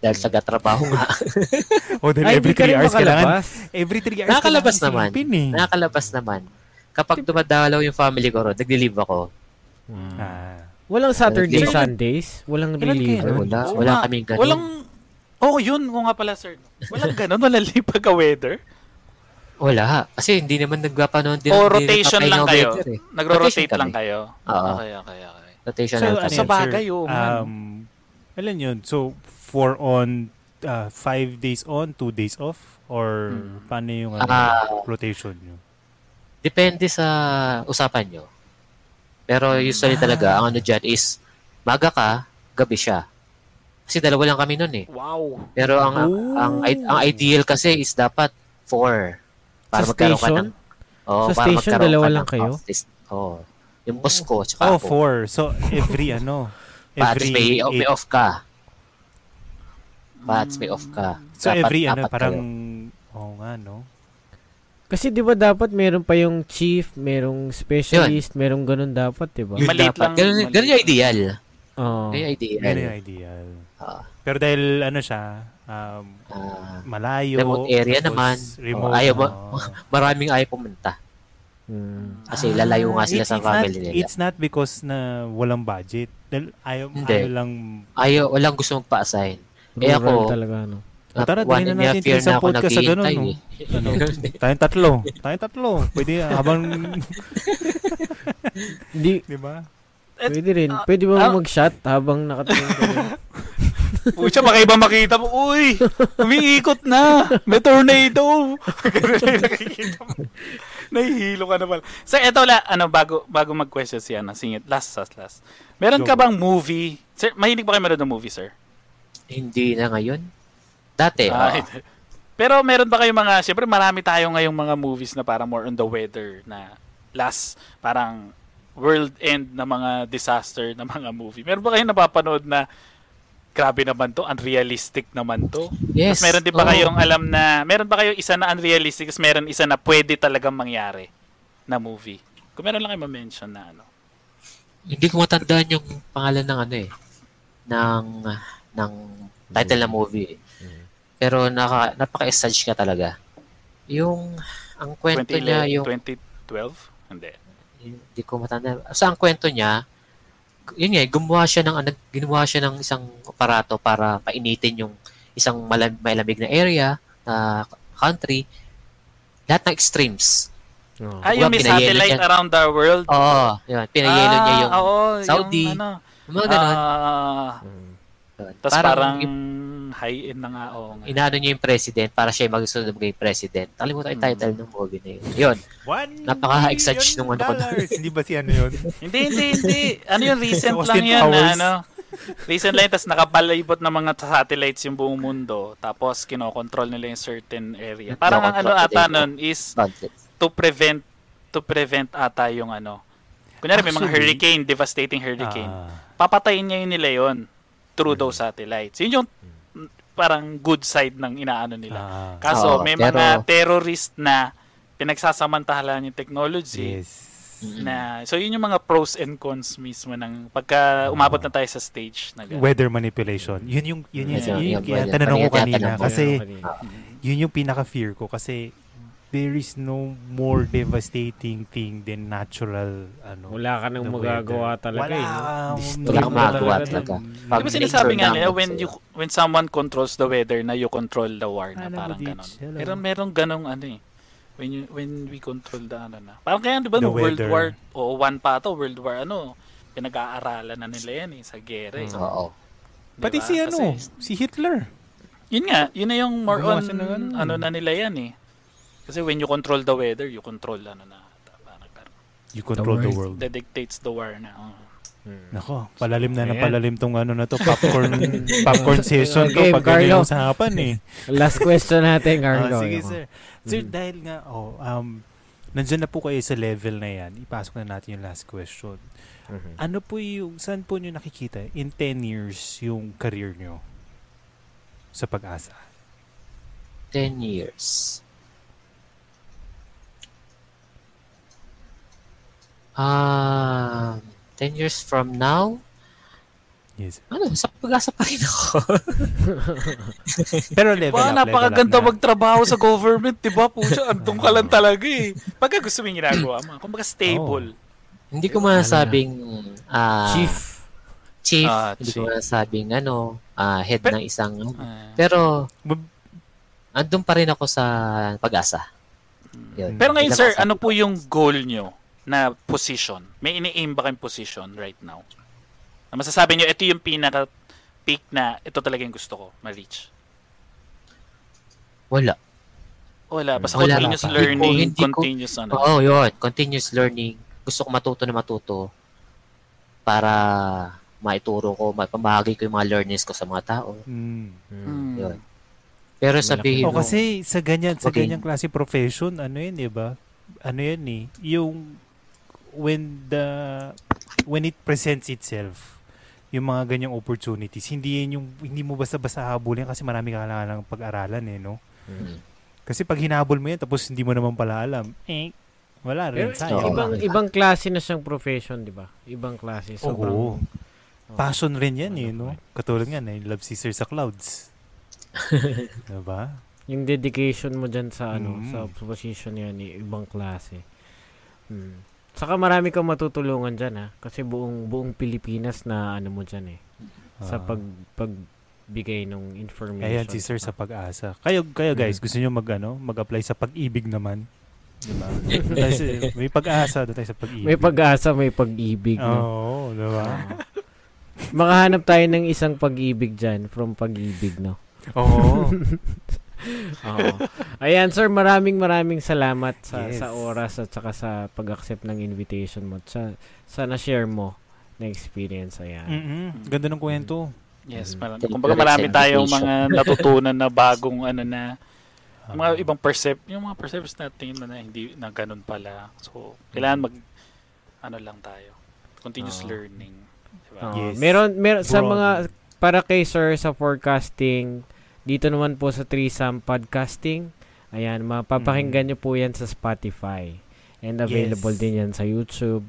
Dahil taga-trabaho nga. O, dahil Ay, every di ka 3 rin hours kailangan, every 3 hours Nakakalabas naman. eh. Nakakalabas naman. Kapag dumadalaw yung family ko ron, nagli-leave ako. Mm. Ah. Walang Saturday, Sir, Sundays? Walang nun? Wala, wala nga. kaming ganun. Walang, oh yun, oo nga pala sir. Walang ganun, walang lipag ka weather. Wala. Kasi hindi naman nagpapanood din. O hindi rotation lang ng kayo? weather eh. Nagro-rotate lang kayo? Oo. Okay, okay, okay. Rotation So, lang ano kami. Sa bagay, oh, man. Um, alam yun, so, four on, uh, five days on, two days off? Or Hmm. paano yung ano, Ah. rotation nyo? Depende sa usapan nyo. Pero usually talaga, ang ano dyan is, maga ka, gabi siya. Kasi dalawa lang kami nun eh. Wow. Pero ang Oh. ang ang ideal kasi is dapat four. Para Sa magkaroon ka station? ng Oh, Sa para station, dalawa ka lang ng kayo? office. Oh. Yung boss ko, tsaka Oh, ako. four. So, every ano, every may, may eight- off ka. Pats may off ka. So, Dapat every ano, parang, kayo. oh nga, no? Kasi 'di ba dapat meron pa yung chief, merong specialist, merong ganun dapat, 'di ba? Maliit dapat. lang, Ganun, maliit ganun yung ideal. Oo. Ganun yung ideal. Yan yung ideal. Ah, Pero dahil ano siya, um, ah, malayo. Remote area naman. Remote. Oh, ayaw oo. maraming ayaw pumunta. Hmm. Kasi lalayo nga sila It's- sa family not, nila. It's not because na walang budget. Dahil ayaw, Hindi. ayaw lang. Ayaw, walang gusto magpa-assign. Eh Rural ako, talaga, no? O, tara, and na natin isang na podcast sa ganun, no? eh. Ano, tayong tatlo. Tayong tatlo. Pwede habang, Hindi, di ba? Et- pwede rin. ah, Pwede ba ah. mag-shot habang nakatingin ka rin? Pucha, baka iba makita mo, uy, umiikot na, may tornado. Ganun na yung nakikita mo. Nahihilo ka na pala. So, eto la, ano, bago, bago mag-question siya, na singit, last, last, last. Meron ka Go. bang movie? Sir, mahilig ba kayo meron ng movie, sir? Hindi na ngayon. Dati, Ah, ito. Pero meron ba kayong mga, siyempre marami tayo ngayong mga movies na parang more on the weather na last, parang world end na mga disaster na mga movie. Meron ba kayong napapanood na grabe naman to, unrealistic naman to? yes. Tapos meron din ba oo. kayong alam na, meron ba kayo isa na unrealistic, tapos meron isa na pwede talagang mangyari na movie? Kung meron lang kayo ma-mention na ano. Hindi ko matandaan yung pangalan ng ano eh. Ng, ng title ng movie eh. Pero naka, napaka-essage ka talaga. Yung, ang kwento niya, 2011, yung, 2012? Hindi. hindi ko matanda. Sa ang kwento niya, yun nga, eh, gumawa siya ng, ano, ginawa siya ng isang aparato para painitin yung isang malam, malamig na area, na country, lahat ng extremes. Oo. Ah, yung may satellite niya. around the world? Oo, yun, pinayelo niya yung Ah, oo, Saudi. Yung, ano, yung mga ganun. Ah, Hmm. Yun. Tapos parang, yung- high-end na nga. Oo nga. inaano niya yung president para siya magsunod na maging president. Kalimutan yung title ng movie na yun. Yun. Napaka-exage nung ano ko na. Hindi ba si ano yun? hindi, hindi, hindi. Ano yung recent Austin lang yan na Powers. ano. Recent lang, tapos nakapalibot ng mga satellites yung buong mundo. Tapos kinokontrol nila yung certain area. Parang ang ano ata nun is to prevent to prevent ata yung ano. Kunyari may mga hurricane, devastating hurricane. Ah, Papatayin niya yun nila yon through those satellites. Yun yung parang good side ng inaano nila. ah, Kaso Oo, may pero- mga terrorist na pinagsasamantahan yung technology yes. Na so yun yung mga pros and cons mismo ng pagka umabot na tayo sa stage na gano'n. Weather manipulation. Yun yung, yun yung, Yeah, yun yung, yeah, kaya yeah. tanong ko Kaya kanina. tinatanong ko. Kasi, Kanina. yun yung pinaka-fear ko. Kasi, there is no more devastating thing than natural, ano. Wala ka nang magagawa weather. talaga Wala eh. Destroy Wala kang magagawa talaga dun. Pag Di ba sinasabi nga nila when you when someone controls the weather na you control the war na parang ganon. Pero merong ganong ano eh. When you when we control the ano na. Parang kaya 'di ba The no World. War o one pa to World War ano pinag-aaralan na nila yan eh sa gera eh. Mm. Oo. Di Pati si ano, Kasi- si Hitler. Yun nga, yun na yung more on ano. ano na nila yan eh. Kasi when you control the weather, you control ano na parang, You control the world. that dictates the war na. oh. Hmm. Nako, palalim na na Ayan. palalim tong ano na to, popcorn popcorn session to Okay, pag ganyan Carlo. yung usapan eh. Last question natin, Ah, Carlo. sige Yung- sir. Sir, Mm. dahil nga, oh, um, nandyan na po kayo sa level na yan, ipasok na natin yung last question. Mhm. Ano po yung, saan po nyo nakikita in 10 years yung career nyo sa pag-asa? 10 years. Ah, 10 years from now, Yes. ano, sa pag-asa pa rin ako. Pero level Ba, up, napakaganda level up magtrabaho sa government, 'di ba? Pucha, andun ka lang talaga eh. Pagka gusto mo yung ginagawa mo, kumbaga stable. Hindi ko masabing ah, Chief. chief, Ah, hindi chief. ko masabing ano, ah, head Pero- ng isang Ah, pero andun pa rin ako sa pag-asa. Yun. Pero ngayon, sir, ano po yung goal nyo na position? May ini-aim ba kayong position right now? Na masasabi nyo, ito yung pinaka peak na ito talaga yung gusto ko ma-reach. Wala. Wala, basta Wala continuous pa. learning, Hindi ko- hindi ko- continuous ano. Oo, yun. Continuous learning. Gusto ko matuto na matuto para maituro ko, mapamahagi ko yung mga learnings ko sa mga tao. Mm. Mm. Yun. Pero sabihin O mo, kasi sa ganyan, sa Okay. ganyang klase profession, ano yun, di ba? Ano yun eh, yung when the when it presents itself, yung mga ganyang opportunities, hindi yun yung hindi mo basta-basta habulin kasi marami ka kailangan ng pag-aralan eh, no? Mm. Kasi pag hinabol mo yan tapos hindi mo naman pala alam, eh, wala rin. Pero sayang. Oo. ibang ibang klase na siyang profession, 'di ba? Ibang klase. Sobrang Oo. Oo. Passion rin yan eh, Ano no? Katulad nga na Love Sister sa Clouds. diba? Yung dedication mo dyan sa ano, Mm. sa position yan, eh, ibang klase. Hmm. Saka marami kang matutulungan dyan ha. Kasi buong buong Pilipinas na ano mo dyan eh. Sa Ah. pag pagbigay ng information. Ayan, si Sir sa pag-asa. Kayo, kayo guys, gusto nyo mag, ano, mag-apply sa pag-ibig naman? Diba? May pag-asa, doon tayo sa pag-ibig. May pag-asa, may pag-ibig. Oo, no? diba? Makahanap tayo ng isang pag-ibig dyan from pag-ibig, no? Oo. Oo. Ayan, sir, maraming maraming salamat sa Yes. sa oras at saka sa pag-accept ng invitation mo. Sa, sa na-share mo na experience. Ayan. Mm-mm. Ganda ng kwento. Yes, Mm. marami. You Kumbaga marami tayong mga natutunan na bagong ano na Ah. mga ibang percep, yung mga perceptions natin na hindi na ganun pala. So, kailangan mag ano lang tayo. Continuous Oo. learning. Diba? Oo. Yes. Meron, meron sa mga, para kay sir sa forecasting, dito naman po sa Threesome Podcasting, ayan, mapapakinggan nyo po yan sa Spotify. And available Yes. din yan sa YouTube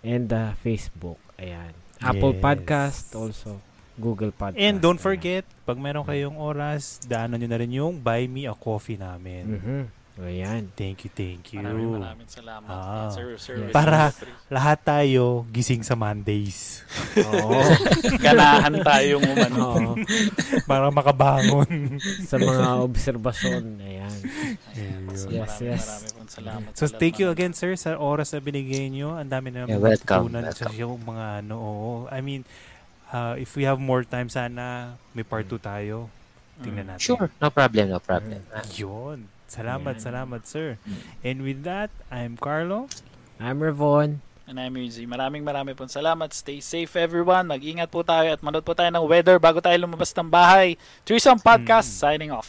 and uh, Facebook. Ayan. Apple Yes. Podcast also. Google Podcast. And don't Ayan. forget, pag meron kayong oras, daanan nyo na rin yung Buy Me a Coffee namin. Mhm. Ayan. Thank you, thank you. Maraming maraming salamat. Ah. Sir, sir, Yes. Para- Lahat tayo gising sa Mondays Oo. ganahan tayong umano. Oo. para makabangon. sa mga obserbasyon. Ayan. Ayun. So, Yes, maraming, yes. maraming pong salamat. So sa thank you again sir sa oras na binigay nyo. Ang dami na Yeah, naman welcome, natutunan sa welcome. yung mga ano. Oo. I mean, uh, if we have more time sana may part 2 tayo. Tingnan natin. Sure, no problem, no problem. Ah, Yun. Salamat, Ayan. salamat sir. And with that, I'm Carlo. I'm Revon. And I'm Yuzi. Maraming maraming pong salamat. Stay safe everyone. Mag-ingat po tayo at manood po tayo ng weather bago tayo lumabas ng bahay. Threesome Podcast Mm. signing off.